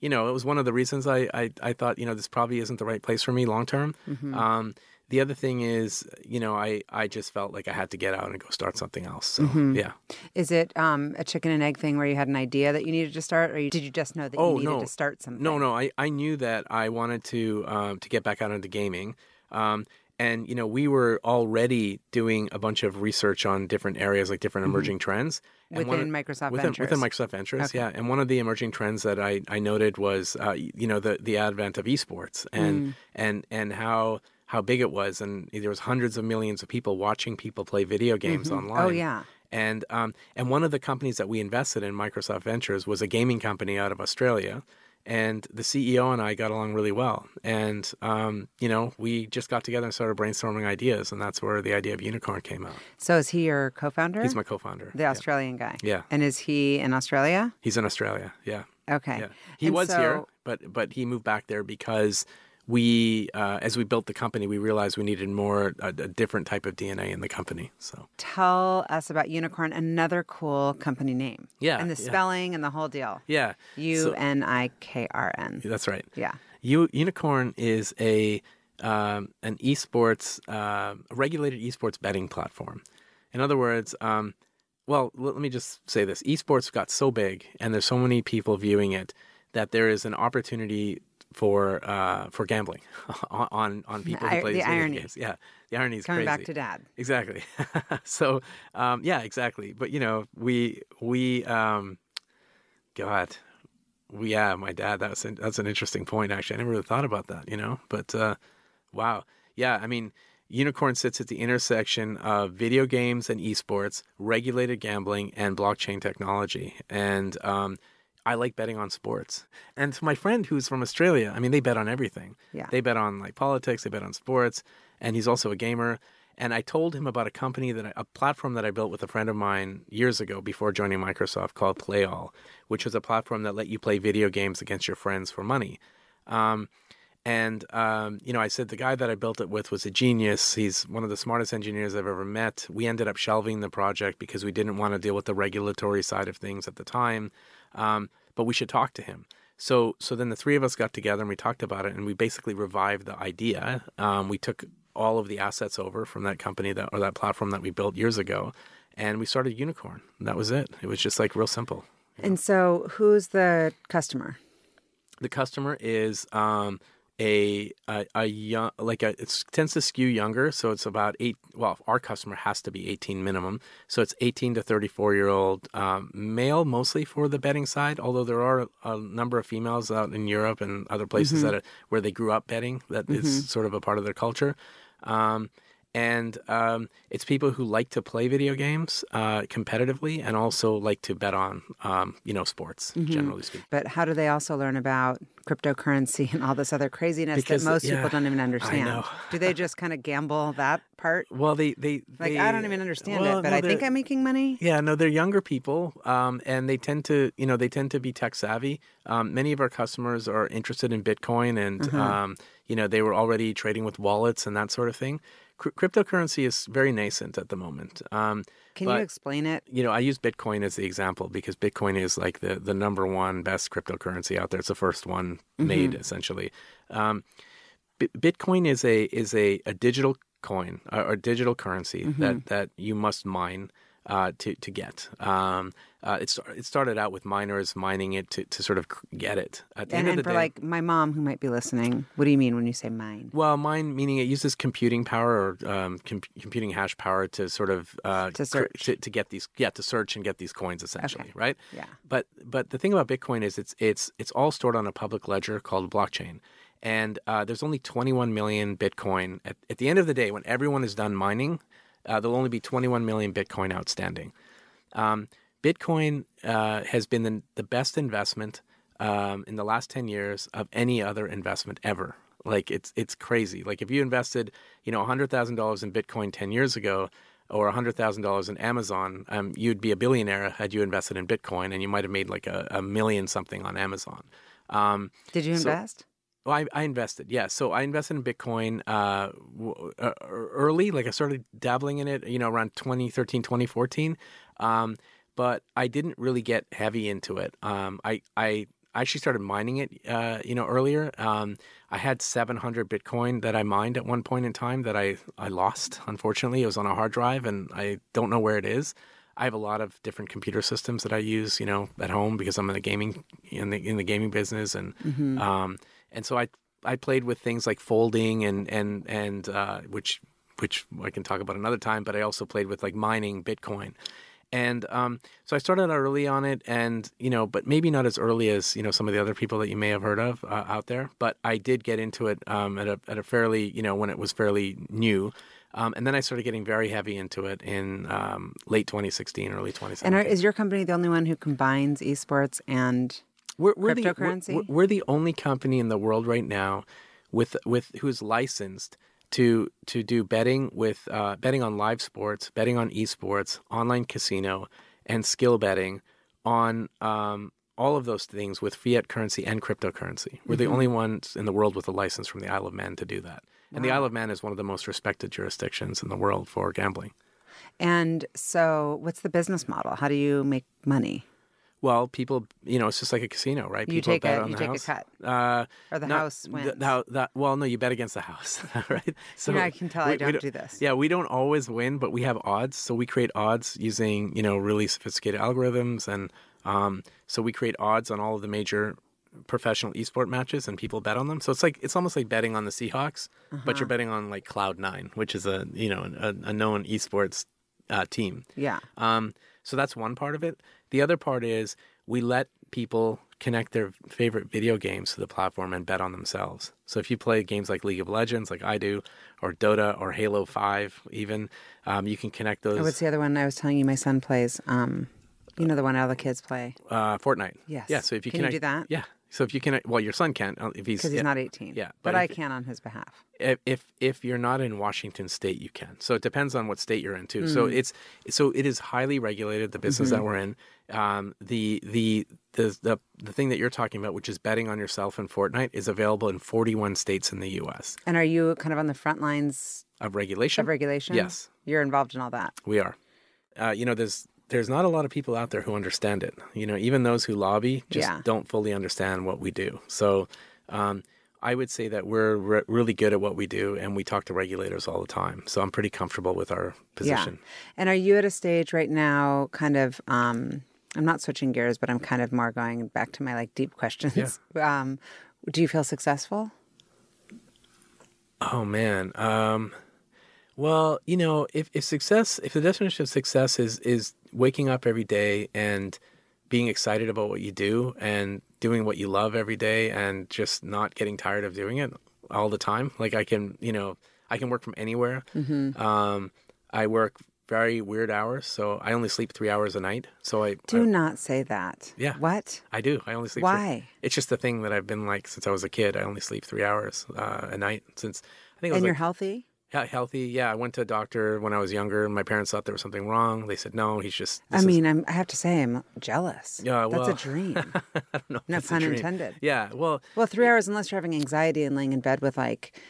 you know, it was one of the reasons I, I, I thought, you know, this probably isn't the right place for me long term. Mm-hmm. Um, the other thing is, you know, I, I just felt like I had to get out and go start something else. So Mm-hmm. yeah. Is it um, a chicken and egg thing where you had an idea that you needed to start, or you, did you just know that Oh, you needed no. to start something? No, no, I, I knew that I wanted to um, to get back out into gaming. Um, and you know, we were already doing a bunch of research on different areas, like different emerging trends. And one Mm-hmm. Within of- Microsoft within, Ventures. Within Microsoft Ventures, yeah. And one of the emerging trends that I, I noted was, uh, you know, the the advent of esports and Mm. and and how how big it was, and there was hundreds of millions of people watching people play video games online. Oh yeah. And um, and one of the companies that we invested in, Microsoft Ventures, was a gaming company out of Australia. And the CEO and I got along really well. And um, you know, we just got together and started brainstorming ideas, and that's where the idea of Unikrn came out. So is he your co-founder? He's my co-founder. the Australian guy. Yeah. And is he in Australia? He's in Australia. Yeah. Okay. Yeah. He And was so- here, but but he moved back there because we, uh, as we built the company, we realized we needed more a, a different type of DNA in the company. So Tell us about Unikrn, another cool company name. Yeah, And the yeah. spelling and the whole deal. yeah, U N I K R N. that's right. Yeah. U- Unikrn is a um, an esports uh, a regulated esports betting platform. In other words, um, well, let me just say this: esports got so big, and there's so many people viewing it that there is an opportunity for uh, for gambling *laughs* on on, on people who play the these irony. games. Yeah, the irony is Coming crazy. back to dad. Exactly. *laughs* so, um, yeah, exactly. But you know, we we um, God, we yeah, my dad. That's an, that's an interesting point. Actually, I never really thought about that. You know, but uh, wow, yeah. I mean, Unikrn sits at the intersection of video games and esports, regulated gambling, and blockchain technology, and um, I like betting on sports. And to my friend who's from Australia, I mean, they bet on everything. Yeah. They bet on like politics, they bet on sports, and he's also a gamer. And I told him about a company that I, a platform that I built with a friend of mine years ago before joining Microsoft called PlayAll, which was a platform that let you play video games against your friends for money. Um, and um, you know, I said the guy that I built it with was a genius. He's one of the smartest engineers I've ever met. We ended up shelving the project because we didn't want to deal with the regulatory side of things at the time. Um, but we should talk to him. So, so then the three of us got together and we talked about it, and we basically revived the idea. Um, we took all of the assets over from that company that or that platform that we built years ago, and we started Unikrn. That was it. It was just like real simple. And so who's the customer? the customer is um, a, a a young like a it tends to skew younger, so it's about eight. Well, our customer has to be eighteen minimum, so it's eighteen to thirty four year old um, male mostly for the betting side. Although there are a number of females out in Europe and other places that are, where they grew up betting. That is sort of a part of their culture. Um, and um, it's people who like to play video games uh, competitively and also like to bet on, um, you know, sports generally speaking. But how do they also learn about cryptocurrency *laughs* and all this other craziness Because, that most yeah, people don't even understand? Do they just kind of gamble that part? Well, they they Like they, I don't even understand well, it, but no, I think I'm making money. Yeah, no, they're younger people, um, and they tend to, you know, they tend to be tech savvy. Um, many of our customers are interested in Bitcoin, and Mm-hmm. um, you know, they were already trading with wallets and that sort of thing. Cr- cryptocurrency is very nascent at the moment. Um, Can but- you explain it? you know, I use Bitcoin as the example because Bitcoin is like the, the number one best cryptocurrency out there. It's the first one made essentially. Um, Bi- Bitcoin is a is a, a digital coin or, or digital currency that, that you must mine uh, to to get. Um, uh, it, star- it started out with miners mining it to, to sort of get it. At the And, end and of the for day, like my mom who might be listening, what do you mean when you say mine? well, mine meaning it uses computing power or um, com- computing hash power to sort of uh, To cr- search. to, to get these yeah to search and get these coins essentially, right? Yeah. But but the thing about Bitcoin is it's it's it's all stored on a public ledger called blockchain, and uh, there's only 21 million Bitcoin at, at the end of the day when everyone is done mining. Uh, there'll only be 21 million Bitcoin outstanding. Um, Bitcoin uh, has been the, the best investment um, in the last 10 years of any other investment ever. Like it's it's crazy. Like if you invested, you know, $100,000 in Bitcoin 10 years ago or $100,000 in Amazon, um, you'd be a billionaire had you invested in Bitcoin and you might have made like a, a million something on Amazon. Um, Did you So- invest? Well, I, I invested, yeah. So I invested in Bitcoin uh, w- uh, early. Like I started dabbling in it, you know, around 2013, 2014. Um, but I didn't really get heavy into it. Um, I, I actually started mining it, uh, you know, earlier. Um, I had 700 Bitcoin that I mined at one point in time that I, I lost, unfortunately. It was on a hard drive and I don't know where it is. I have a lot of different computer systems that I use, you know, at home because I'm in the gaming in the in the gaming business, and um, and so I I played with things like folding and and and uh, which which I can talk about another time. But I also played with like mining Bitcoin, And um, so I started early on it, and you know, but maybe not as early as you know some of the other people that you may have heard of uh, out there. But I did get into it um, at a at a fairly you know when it was fairly new. Um, and then I started getting very heavy into it in um, late 2016, early 2017. And are, is your company the only one who combines esports and we're, we're cryptocurrency? The, we're, we're the only company in the world right now with with who's licensed to to do betting with uh, betting on live sports, betting on esports, online casino, and skill betting on um, all of those things with fiat currency and cryptocurrency. We're the Mm-hmm. only ones in the world with a license from the Isle of Man to do that. And the Isle of Man is one of the most respected jurisdictions in the world for gambling. And so, what's the business model? How do you make money? Well, people, you know, it's just like a casino, right? You people take bet a- on you the take a house. cut. Uh, Or the not- house wins? the hou- the- well, no, you bet against the house, *laughs* right? So You know, I can tell I don't do this. Yeah, we don't always win, but we have odds. So we create odds using, you know, really sophisticated algorithms, and um, so we create odds on all of the major professional esport matches, and people bet on them. So it's like it's almost like betting on the Seahawks, but Uh-huh. you're betting on like Cloud Nine, which is a you know a, a known esports uh, team. Yeah. Um, so that's one part of it. The other part is we let people connect their favorite video games to the platform and bet on themselves. So if you play games like League of Legends, like I do, or Dota, or Halo Five, even um, you can connect those. Oh, what's the other one I was telling you my son plays? Um, you know the one all the kids play uh, Fortnite. Yes. Yeah. So if you Can you do that? Yeah. So if you can, well, your son can't if he's because he's yeah. not 18. yeah, but, but I if- can on his behalf. if if if you're not in Washington State, you can. So it depends on what state you're in too. Mm. So it's so it is highly regulated. The business Mm-hmm. that we're in, um, the the the the the thing that you're talking about, which is betting on yourself in Fortnite, is available in 41 states in the U.S. And are you kind of on the front lines of regulation. of regulation? Yes. You're involved in all that. We are. Uh, you know, there's there's not a lot of people out there who understand it. You know, even those who lobby just Yeah. don't fully understand what we do. So, um, I would say that we're re- really good at what we do, and we talk to regulators all the time. So I'm pretty comfortable with our position. Yeah. And are you at a stage right now, kind of? Um, I'm not switching gears, but I'm kind of more going back to my like deep questions. *laughs* Um, do you feel successful? Oh man. Um, well, you know, if, if success, if the definition of success is is waking up every day and being excited about what you do and doing what you love every day and just not getting tired of doing it all the time. Like I can, you know, I can work from anywhere. Um, I work very weird hours, so I only sleep three hours a night. So I Do I, not say that. Yeah. What? I do. I only sleep. Why? Three, it's just the thing that I've been like since I was a kid. I only sleep three hours uh, a night since I think And like you're healthy? Healthy. Yeah, I went to a doctor when I was younger. My parents thought there was something wrong. They said no, he's just. I mean, I'm, I have to say, I'm jealous. Yeah, That's a dream. *laughs* I don't know. no pun intended. Yeah, well, Well, three hours, unless you're having anxiety and laying in bed with like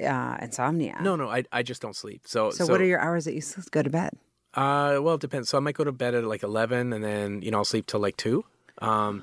uh, insomnia. no, no, I, I just don't sleep. So, So, what are your hours that you go to bed? Uh, well, it depends. So I might go to bed at like eleven, and then you know I'll sleep till like two. Um,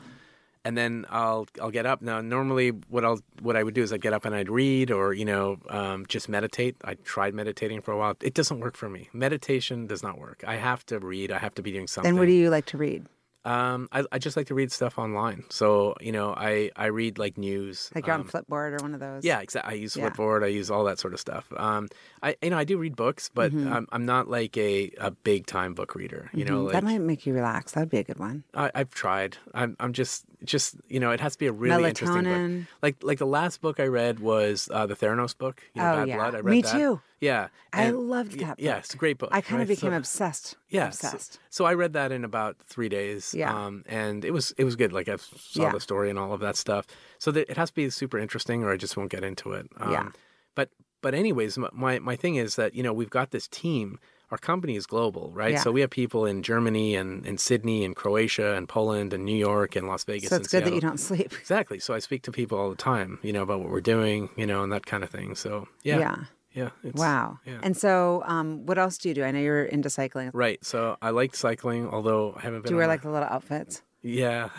and then I'll I'll get up. Now, normally, what I'll what I would do is I'd get up and I'd read, or you know, um, just meditate. I tried meditating for a while. It doesn't work for me. Meditation does not work. I have to read. I have to be doing something. And what do you like to read? Um, I, I just like to read stuff online. So you know, I I read like news. Like you're um, on Flipboard or one of those? yeah, exactly. I use Yeah. Flipboard. I use all that sort of stuff. Um, I you know I do read books, but Mm-hmm. I'm, I'm not like a, a big time book reader. You know, Mm, like that might make you relax. That'd be a good one. I, I've tried. I'm I'm just just you know it has to be a really interesting book. Like like the last book I read was uh, the Theranos book. You know, Oh, Bad yeah. Blood. I read Me that. too. Yeah, I and- loved y- that Yeah, it's a great book. I kind of right? became So- obsessed. yeah, obsessed. so I read that in about three days. Yeah. um, and it was it was good. Like I saw Yeah. the story and all of that stuff. So that it has to be super interesting, or I just won't get into it. Um, Yeah. But but anyways, my my thing is that you know we've got this team. Our company is global, right? Yeah. So we have people in Germany and, and Sydney and Croatia and Poland and New York and Las Vegas. so and it's good that you don't *laughs* sleep. Exactly. So I speak to people all the time, you know, about what we're doing, you know, and that kind of thing. So yeah, Yeah. yeah. it's- Wow. yeah. And so, um, what else do you do? I know you're into cycling. Right. So I like cycling, although I haven't been. Do you wear a- like the little outfits? Yeah.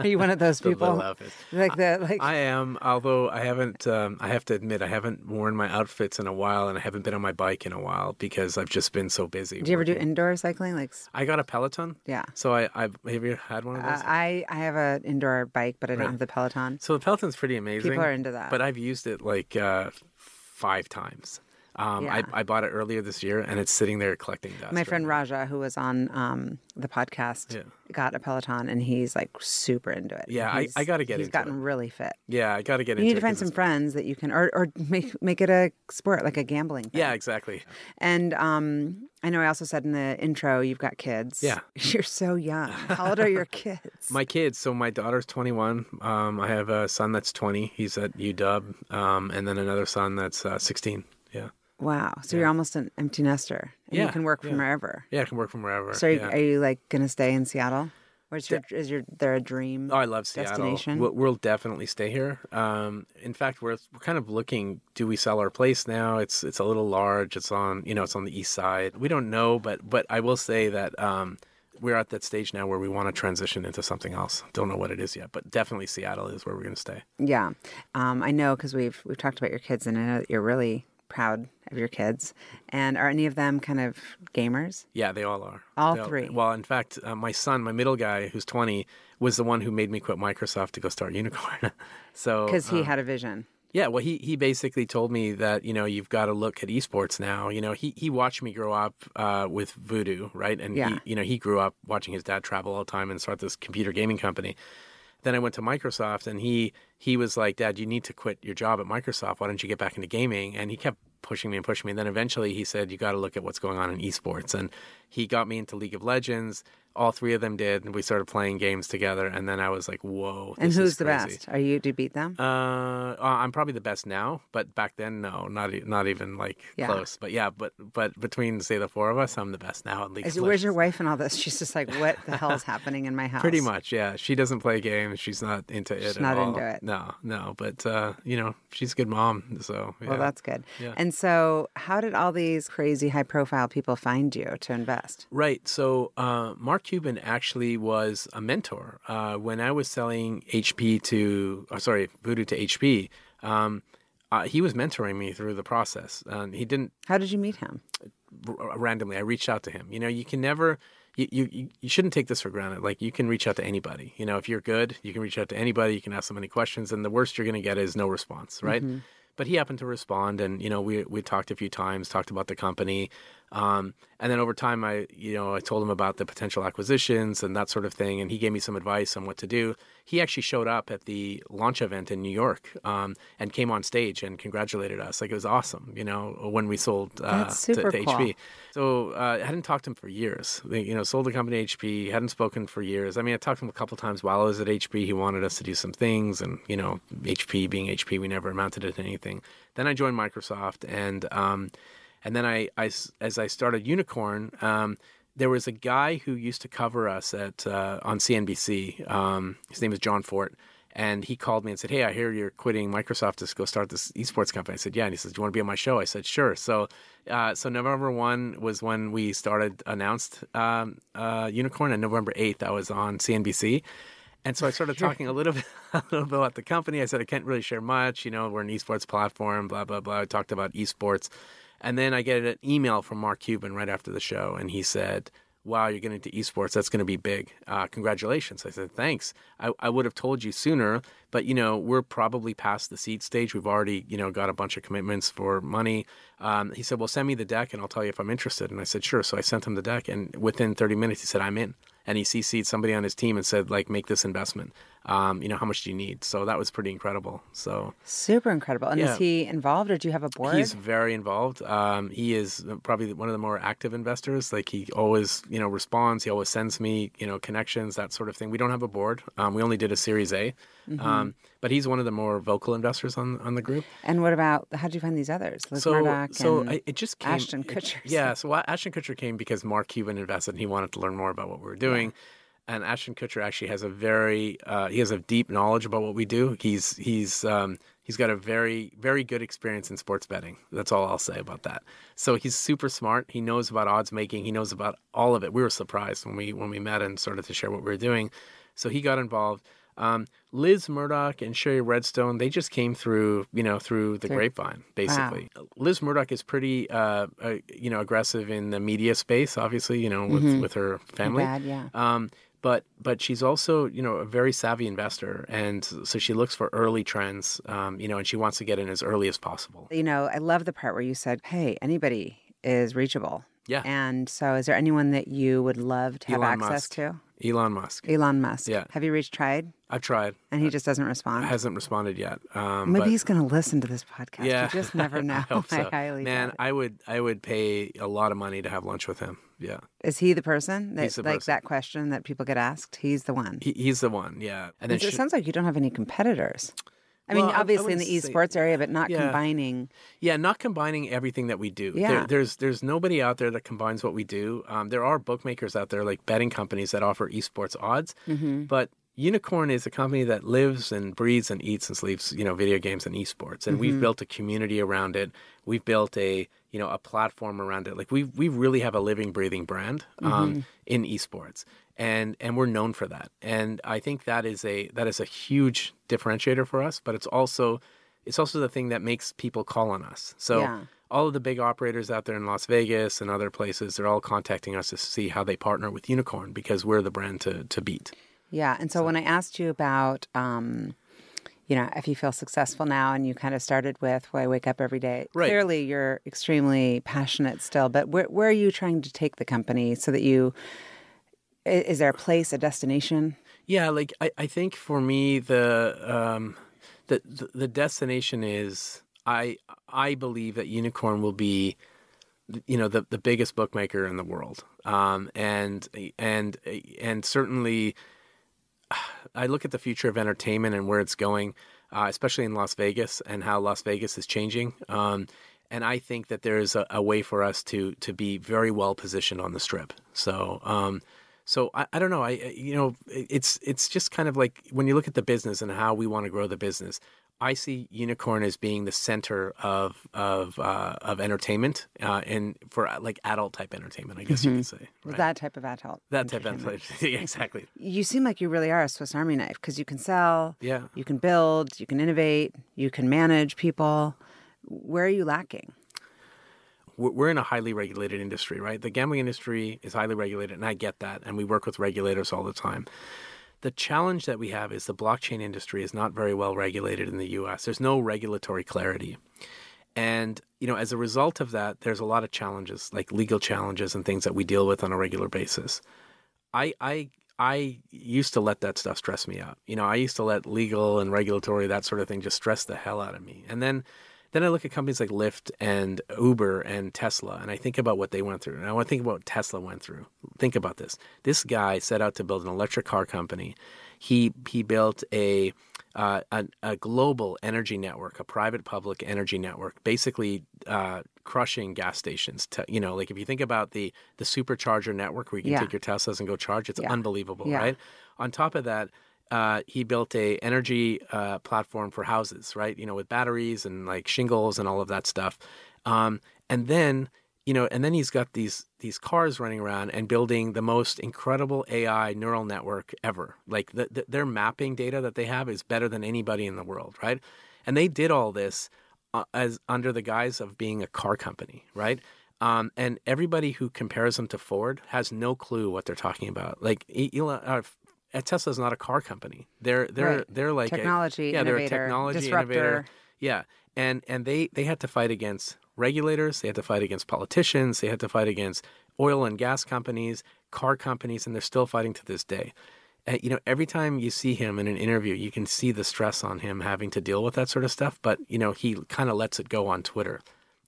Are you one of those *laughs* The people? Like that like. I am, although I haven't. Um, I have to admit, I haven't worn my outfits in a while, and I haven't been on my bike in a while because I've just been so busy. do you ever do indoor cycling? Like, I got a Peloton. yeah. So I, I've have you had one of Uh, those? I I have an indoor bike, but I don't Right. have the Peloton. so the Peloton's pretty amazing. People are into that. but I've used it like uh, five times. Um, Yeah. I, I bought it earlier this year, and it's sitting there collecting dust. My right friend now. Raja, who was on um, the podcast, Yeah. got a Peloton and he's like super into it. Yeah, I- I gotta get it. He's into gotten really fit. Yeah, I got to get You into need to it find some friends that you can, or, or make make it a sport, like a gambling. Thing. Yeah, exactly. And um, I know I also said in the intro you've got kids. Yeah. *laughs* You're so young. How old are your *laughs* kids? My kids. So my daughter's 21. Um, I have a son that's 20. He's at UW, um, and then another son that's uh, 16. Yeah. Wow. So you're almost an empty nester. And you can work from yeah. wherever. Yeah, I can work from wherever. So are you, yeah. are you like going to stay in Seattle? Where's your, is your, there a dream? Oh, I love Seattle. destination? We'll, we'll definitely stay here. Um, in fact, we're we're kind of looking. Do we sell our place now? It's it's a little large. It's on you know it's on the east side. We don't know, but but I will say that um, we're at that stage now where we want to transition into something else. Don't know what it is yet, but definitely Seattle is where we're going to stay. Yeah, um, I know because we've we've talked about your kids, and I know that you're really proud of your kids. And are any of them kind of gamers? Yeah, they all are. All They three? Well, in fact, uh, my son, my middle guy, who's 20, was the one who made me quit Microsoft to go start Unikrn. *laughs* so Because he uh, had a vision. Yeah, well, he he basically told me that you know you've got to look at esports now. You know, he he watched me grow up uh, with Voodoo, right? And Yeah. he, you know he grew up watching his dad travel all the time and start this computer gaming company. Then I went to Microsoft, and he he was like, "Dad, you need to quit your job at Microsoft. Why don't you get back into gaming?" And he kept pushing me and pushing me. And then eventually he said, "You got to look at what's going on in esports." And he got me into League of Legends. All three of them did, and we started playing games together. And then I was like, "Whoa!" And who's the best? Are you? Do you beat them? Uh, I'm probably the best now, but back then, no, not not even like Yeah. close. But yeah, but but between say the four of us, I'm the best now at least. Where's your wife and all this? She's just like, what the hell is happening in my house? Pretty much, yeah. She doesn't play games. She's not into it. She's at not all. into it. No, no. But uh, you know, she's a good mom. So yeah. Well, that's good. Yeah. And so, how did all these crazy high-profile people find you to invest? Right. So uh, Mark Cuban actually was a mentor uh, when I was selling HP to, oh, sorry, Voodoo to HP. Um, uh, he was mentoring me through the process, and he didn't How did you meet him? r- randomly. I reached out to him. You know, you can never. You, you you shouldn't take this for granted. Like you can reach out to anybody. You know, if you're good, you can reach out to anybody. You can ask them any questions, and the worst you're going to get is no response, right? But he happened to respond, and you know, we we talked a few times, talked about the company, um, and then over time, I you know, I told him about the potential acquisitions and that sort of thing, and he gave me some advice on what to do. He actually showed up at the launch event in New York um, and came on stage and congratulated us. Like it was awesome, you know, when we sold uh, to, to cool. HP. So uh, I hadn't talked to him for years. You know, sold the company to HP. Hadn't spoken for years. I mean, I talked to him a couple times while I was at HP. He wanted us to do some things, and you know, HP being HP, we never amounted to anything. Then I joined Microsoft, and um, and then I, I as I started Unikrn. Um, there was a guy who used to cover us at uh, on CNBC. Um, his name is Jon Fortt, and he called me and said, "Hey, I hear you're quitting Microsoft to go start this esports company." I said, "Yeah," and he says, "Do you want to be on my show?" I said, "Sure." So, uh, so November one was when we started announced um, uh, Unikrn, and November eighth I was on CNBC. And so I started talking a little *laughs* bit, a little bit about the company. I said I can't really share much. You know, we're an esports platform. Blah blah blah. I talked about esports, and then I get an email from Mark Cuban right after the show, and he said, "Wow, you're getting into esports. That's going to be big. Uh, congratulations." I said, "Thanks. I, I would have told you sooner, but you know, we're probably past the seed stage. We've already, you know, got a bunch of commitments for money." Um, he said, "Well, send me the deck, and I'll tell you if I'm interested." And I said, "Sure." So I sent him the deck, and within 30 minutes, he said, "I'm in." And he CC'd somebody on his team and said, like, make this investment. Um, you know, how much do you need? So that was pretty incredible. So Super incredible. And Yeah. is he involved, or do you have a board? He's very involved. Um, he is probably one of the more active investors. Like he always, you know, responds. He always sends me, you know, connections, that sort of thing. We don't have a board. Um, we only did a Series A, Mm-hmm. um, but he's one of the more vocal investors on on the group. and what about how did you find these others? Liz so, Murdoch so and I, it just came. Ashton it- yeah. So Ashton Kutcher came because Mark Cuban invested. and He wanted to learn more about what we were doing. And Ashton Kutcher actually has a very uh, he has a deep knowledge about what we do. He's he's um, he's got a very very good experience in sports betting. That's all I'll say about that. So he's super smart. He knows about odds making. He knows about all of it. We were surprised when we when we met and started to share what we were doing. So he got involved. Um, Liz Murdoch and Shari Redstone, they just came through, you know, through the grapevine, basically. Wow. Liz Murdoch is pretty, uh, uh, you know, aggressive in the media space, obviously, you know, with, with her family. Bad, yeah. Um, but but she's also you know a very savvy investor, and so she looks for early trends, um, you know, and she wants to get in as early as possible. You know, I love the part where you said, "Hey, anybody is reachable." Yeah. And so, is there anyone that you would love to have Elon access Musk. to? Elon Musk. Elon Musk. Yeah. Have you reached tried? I've tried. And he just doesn't respond. Hasn't responded yet. Um, Maybe but- he's going to listen to this podcast. Yeah, You just *laughs* never know. *laughs* I, hope so. highly Man, doubt it. I would I would pay a lot of money to have lunch with him. Yeah, Is he the person that, the like person. that question that people get asked? He's the one. he, he's the one. Yeah, and then it sh- sounds like you don't have any competitors. I mean, Well, I- I obviously in the say- esports area, but not Yeah. combining. Yeah, not combining everything that we do. There- Yeah. there's there's nobody out there that combines what we do. Um, there are bookmakers out there, like betting companies that offer esports odds, Mm-hmm. but Unikrn is a company that lives and breathes and eats and sleeps, you know, video games and esports, and Mm-hmm. we've built a community around it. We've built a you know a platform around it. Like we we really have a living, breathing brand um, Mm-hmm. in esports, and and we're known for that. And I think that is a that is a huge differentiator for us. But it's also it's also the thing that makes people call on us. So Yeah. all of the big operators out there in Las Vegas and other places, they're all contacting us to see how they partner with Unikrn because we're the brand to to beat. Yeah. And so, when I asked you about, um, you know, if you feel successful now and you kind of started with why I wake up every day, Right. clearly you're extremely passionate still, but where, where are you trying to take the company so that you, is there a place, a destination? Yeah, like I, I think for me the um the, the the destination is I I believe that Unikrn will be you know the the biggest bookmaker in the world. Um and and and certainly *sighs* I look at the future of entertainment and where it's going, uh, especially in Las Vegas and how Las Vegas is changing. Um, and I think that there is a, a way for us to to be very well positioned on the strip. So, um, so I, I don't know. I you know it's it's just kind of like when you look at the business and how we want to grow the business. I see Unikrn as being the center of of uh, of entertainment uh, and for uh, like adult type entertainment, I guess you could say. Right? That type of adult. That type of *laughs* yeah, exactly. You seem like you really are a Swiss Army knife because you can sell, Yeah. you can build, you can innovate, you can manage people. Where are you lacking? we're in a highly regulated industry, right? The gambling industry is highly regulated, and I get that, and we work with regulators all the time. The challenge that we have is the blockchain industry is not very well regulated in the U.S. There's no regulatory clarity, and you know, as a result of that, there's a lot of challenges, like legal challenges and things that we deal with on a regular basis. I I I used to let that stuff stress me out. You know, I used to let legal and regulatory that sort of thing just stress the hell out of me. And then then I look at companies like Lyft and Uber and Tesla and I think about what they went through. And I want to think about what Tesla went through. Think about this. This guy set out to build an electric car company. He he built a uh, a, a global energy network, a private public energy network, basically uh, crushing gas stations. To, you know, like if you think about the the supercharger network where you can Yeah. take your Teslas and go charge, it's Yeah. unbelievable, Yeah. right? On top of that, uh, he built a energy uh, platform for houses, right? You know, with batteries and like shingles and all of that stuff. Um, and then, you know, and then he's got these these cars running around and building the most incredible AI neural network ever. Like the, the, their mapping data that they have is better than anybody in the world, right? And they did all this uh, as under the guise of being a car company, right? Um, and everybody who compares them to Ford has no clue what they're talking about. Like Elon, uh, Tesla's not a car company. They're they're Right. they're like a- Technology, yeah, they're a innovator, technology disruptor. innovator. Yeah, and and they they had to fight against regulators. They had to fight against politicians. They had to fight against oil and gas companies, car companies, and they're still fighting to this day. Uh, you know, every time you see him in an interview, you can see the stress on him having to deal with that sort of stuff. But you know, he kind of lets it go on Twitter.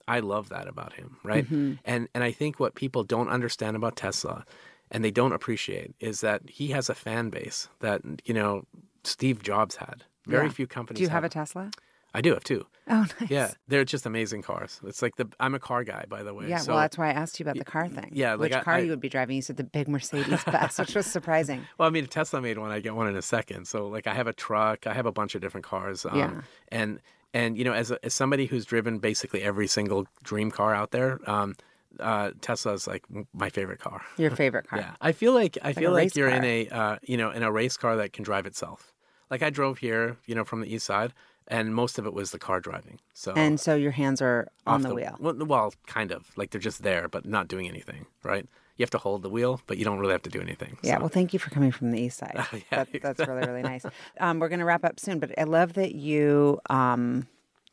I love that about him, right? Mm-hmm. And and I think what people don't understand about Tesla, and they don't appreciate, is that he has a fan base that you know Steve Jobs had. Very Yeah. few companies. Do you have a Tesla? I do have two. Oh, nice. Yeah, they're just amazing cars. It's like the I'm a car guy, by the way. Yeah, so, well, that's why I asked you about the car thing. yeah, like which I- car I- you would be driving? You said the big Mercedes *laughs* bus, which was surprising. well, I mean, if Tesla made one, I get one in a second. So like, I have a truck, I have a bunch of different cars. Um, Yeah. And and you know, as a, as somebody who's driven basically every single dream car out there, um, uh, Tesla's like my favorite car. Your *laughs* favorite car? Yeah, I feel like I like feel like you're in a uh, you know in a race car that can drive itself. Like I drove here, you know, from the east side, and most of it was the car driving. So And so your hands are on off the, wheel. Well, well, kind of like they're just there, but not doing anything, right? you have to hold the wheel, but you don't really have to do anything. Yeah, So- well, thank you for coming from the east *laughs* side. Yeah, that, that's really, really nice. Um, we're going to wrap up soon, but I love that you um,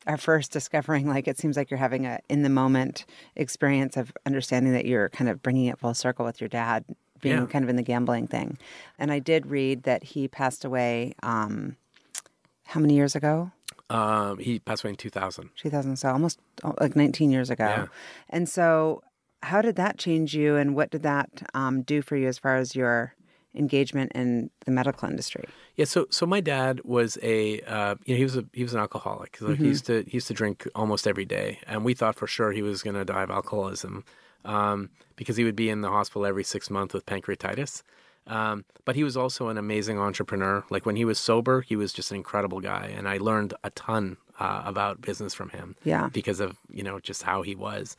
are first discovering, like, it seems like you're having a in the moment experience of understanding that you're kind of bringing it full circle with your dad being Yeah. kind of in the gambling thing. And I did read that he passed away um, how many years ago? um, he passed away in 2000. 2000, so almost oh, like 19 years ago. Yeah. And so, how did that change you, and what did that um, do for you as far as your engagement in the medical industry? Yeah, so so my dad was a uh, you know he was a he was an alcoholic. Like he used to he used to drink almost every day, and we thought for sure he was going to die of alcoholism um, because he would be in the hospital every six months with pancreatitis. Um, but he was also an amazing entrepreneur. Like when he was sober, he was just an incredible guy, and I learned a ton uh, about business from him. Yeah. because of you know just how he was.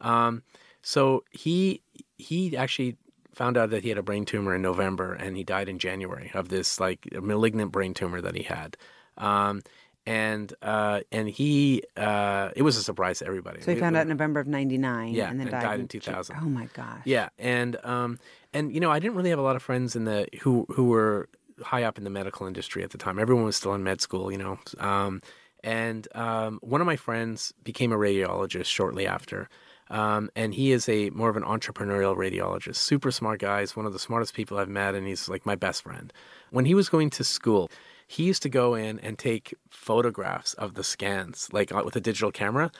Um, so he he actually found out that he had a brain tumor in November, and he died in January of this like malignant brain tumor that he had. Um, and uh, and he uh, it was a surprise to everybody. So he found we- out in November of '99, Yeah, and then and died, died in 2000. Oh my gosh! yeah, and um, and you know, I didn't really have a lot of friends in the who who were high up in the medical industry at the time. Everyone was still in med school, you know. Um, and um, one of my friends became a radiologist shortly after. Um, and he is a more of an entrepreneurial radiologist, super smart guy. He's one of the smartest people I've met, and he's like my best friend. When he was going to school, he used to go in and take photographs of the scans, like uh, with a digital camera,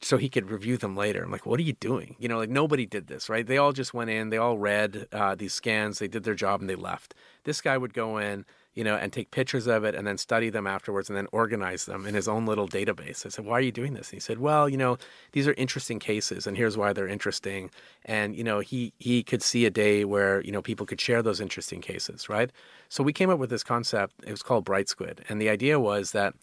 so he could review them later. I'm like, what are you doing? You know, like nobody did this, right? They all just went in, they all read uh, these scans, they did their job, and they left. This guy would go in, you know, and take pictures of it and then study them afterwards and then organize them in his own little database. I said, why are you doing this? And he said, well, you know, these are interesting cases and here's why they're interesting. And, you know, he, he could see a day where, you know, people could share those interesting cases, right? So we came up with this concept. It was called Bright Squid. And the idea was that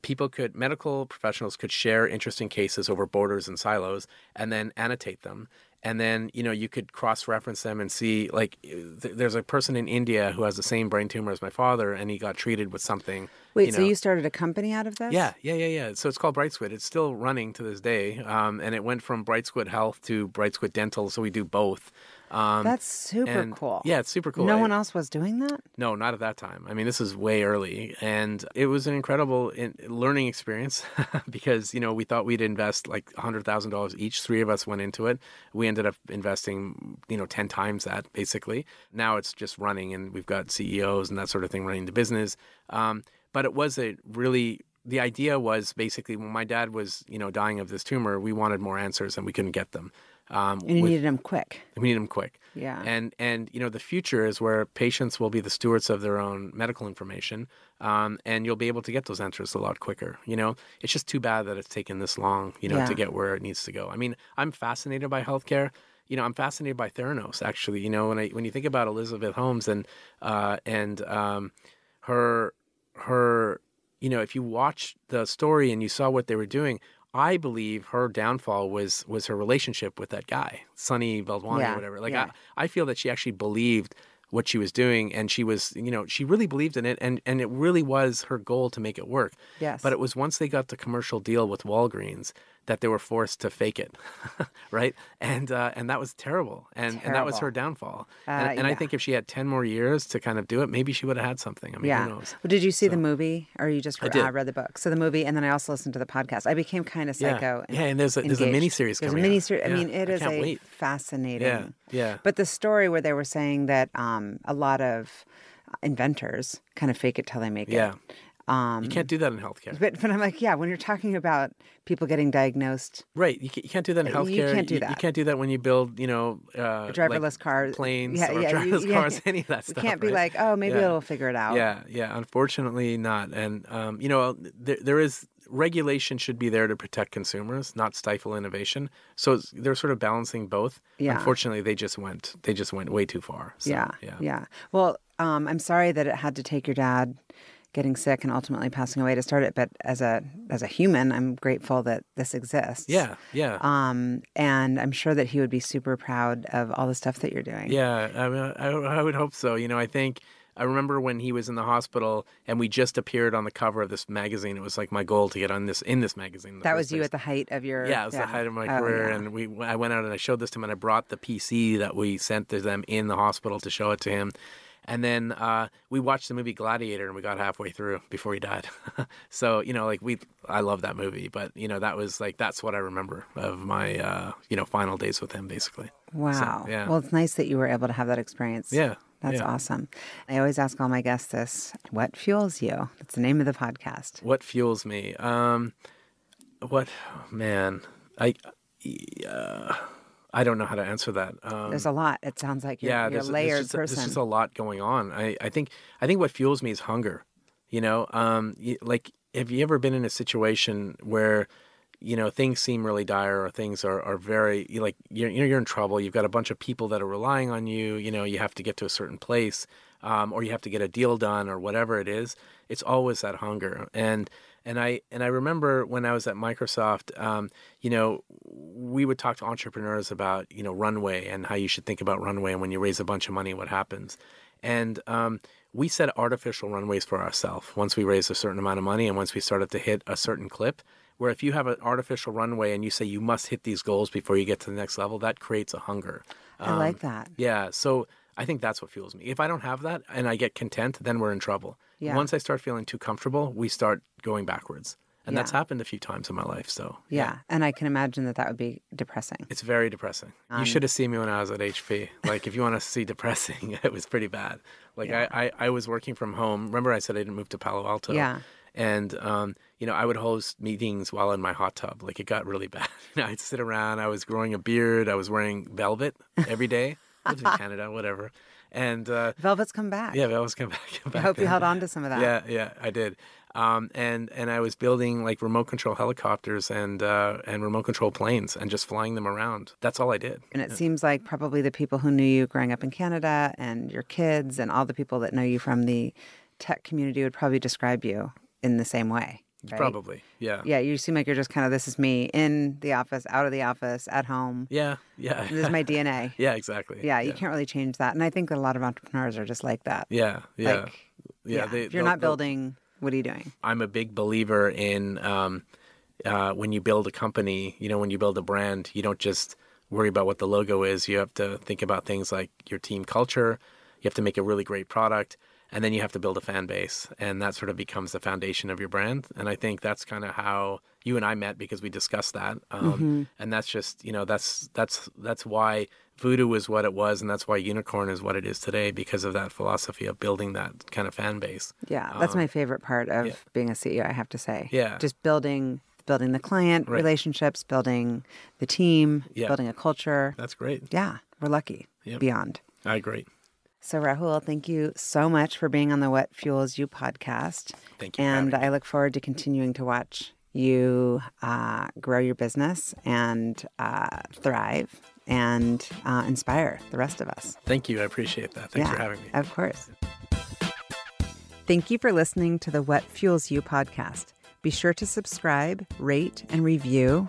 people could medical professionals could share interesting cases over borders and silos and then annotate them and then you know you could cross reference them and see like th- there's a person in India who has the same brain tumor as my father and he got treated with something Wait, you so you started a company out of this? yeah, yeah, yeah, yeah. So it's called Bright Squid. It's still running to this day, um, and it went from Bright Squid Health to Bright Squid Dental. So we do both. Um, That's super and- cool. Yeah, it's super cool. No I- one else was doing that. no, not at that time. I mean, this is way early, and it was an incredible in- learning experience *laughs* because you know we thought we'd invest like hundred thousand dollars each. Three of us went into it. We ended up investing, you know, ten times that basically. Now it's just running, and we've got CEOs and that sort of thing running the business. Um, but it was a really the idea was basically when my dad was you know dying of this tumor, we wanted more answers and we couldn't get them. Um, And you with- needed them quick. we need them quick. Yeah. And and you know the future is where patients will be the stewards of their own medical information, um, and you'll be able to get those answers a lot quicker. You know, it's just too bad that it's taken this long, you know, Yeah. to get where it needs to go. I mean, I'm fascinated by healthcare. You know, I'm fascinated by Theranos. Actually, you know, when I when you think about Elizabeth Holmes and uh, and um, her her you know, if you watch the story and you saw what they were doing, I believe her downfall was was her relationship with that guy, Sunny Balwani Yeah, or whatever. Like yeah. I, I feel that she actually believed what she was doing and she was you know she really believed in it and and it really was her goal to make it work Yes. but it was once they got the commercial deal with Walgreens that they were forced to fake it *laughs* right and uh, and that was terrible and and that was her downfall Uh, and, and I think if she had 10 more years to kind of do it maybe she would have had something I mean yeah. who knows Well, did you see the movie, or you just I re- uh, read the book? So the movie, and then I also listened to the podcast. I became kind of yeah psycho. yeah and there's a there's a mini series There's a coming mini series. I mean, it I is a wait. fascinating. yeah yeah But the story where they were saying that um, a lot of inventors kind of fake it till they make yeah it. Um, you can't do that in healthcare but, but I'm like, yeah, when you're talking about people getting diagnosed, Right, you, ca- you can't do that in healthcare. You can't do that. You, that. can't do that when you build, you know, uh, driverless like cars, planes yeah, or yeah, you- driverless yeah, cars, any of that stuff. can't be right? like, oh, maybe it'll figure it out. Yeah, yeah. Unfortunately, not. And um, you know, there, there is regulation should be there to protect consumers, not stifle innovation. So they're sort of balancing both. Yeah. Unfortunately, they just went they just went way too far. So, yeah, yeah. yeah. Well, um, I'm sorry that it had to take your dad getting sick and ultimately passing away to start it. But as a as a human, I'm grateful that this exists. Yeah, yeah. Um, and I'm sure that he would be super proud of all the stuff that you're doing. Yeah, I, mean, I, I would hope so. You know, I think I remember when he was in the hospital and we just appeared on the cover of this magazine. It was like my goal to get on this in this magazine. That was you place. at the height of your. Yeah, it was the height of my Oh, career, yeah. and we I went out and I showed this to him, and I brought the PC that we sent to them in the hospital to show it to him, and then uh, we watched the movie Gladiator, and we got halfway through before he died. *laughs* so you know, like we, I love that movie, but you know, that was like that's what I remember of my uh, you know final days with him, basically. Wow. yeah. Well, it's nice that you were able to have that experience. Yeah, That's yeah. awesome. I always ask all my guests this what fuels you? That's the name of the podcast. What fuels me? Um, what man, I. Uh, I don't know how to answer that. Um, There's a lot. It sounds like you're, yeah, you're a layered just, person. there's just a lot going on. I, I think I think what fuels me is hunger. You know, um, like have you ever been in a situation where you know things seem really dire or things are, are very like you're you know, you're in trouble. You've got a bunch of people that are relying on you. You know, you have to get to a certain place, um, or you have to get a deal done, or whatever it is. It's always that hunger and. And I and I remember when I was at Microsoft, um, you know, we would talk to entrepreneurs about you know runway and how you should think about runway and when you raise a bunch of money, what happens. And um, we set artificial runways for ourselves once we raised a certain amount of money and once we started to hit a certain clip. Where if you have an artificial runway and you say you must hit these goals before you get to the next level, that creates a hunger. I like that. Yeah. So I think that's what fuels me. If I don't have that and I get content, then we're in trouble. Yeah. Once I start feeling too comfortable, we start going backwards. And that's happened a few times in my life. So Yeah. And I can imagine that that would be depressing. it's very depressing. Um, you should have seen me when I was at HP. Like, if you want to see depressing, *laughs* it was pretty bad. Like, I, I, I was working from home. Remember, I said I didn't move to Palo Alto. Yeah. And, um, you know, I would host meetings while in my hot tub. Like, it got really *laughs* bad. You know, I'd sit around. I was growing a beard. I was wearing velvet every day. I lived in *laughs* Canada, whatever. And uh, Velvet's come back. yeah, velvet's come *laughs* back. I back hope you held on to some of that. Yeah, yeah, I did. Um, and and I was building like remote control helicopters and uh, and remote control planes and just flying them around. That's all I did. And it seems like probably the people who knew you growing up in Canada and your kids and all the people that know you from the tech community would probably describe you in the same way. Right? Probably, yeah. Yeah, you seem like you're just kind of this is me in the office, out of the office, at home. Yeah, yeah. This is my *laughs* DNA. yeah, exactly. Yeah, you can't really change that. And I think a lot of entrepreneurs are just like that. Yeah, yeah. Like, yeah, yeah, they- if you're not building, what are you doing? I'm a big believer in um, uh, when you build a company, you know, when you build a brand, you don't just worry about what the logo is. You have to think about things like your team culture. You have to make a really great product, and then you have to build a fan base, and that sort of becomes the foundation of your brand. And I think that's kind of how you and I met because we discussed that, um, and that's just you know that's that's that's why Voodoo was what it was, and that's why Unikrn is what it is today because of that philosophy of building that kind of fan base. Yeah, that's my favorite part of being a CEO, I have to say. Um, Yeah. Just building building the client Right. relationships, building the team, Yeah. building a culture. That's great. Yeah, we're lucky. Yep. Beyond. I agree. So, Rahul, thank you so much for being on the What Fuels You podcast. Thank you And I look forward to continuing to watch you uh, grow your business and uh, thrive and uh, inspire the rest of us. Thank you. I appreciate that. Thanks for having me. Of course. Thank you for listening to the What Fuels You podcast. Be sure to subscribe, rate, and review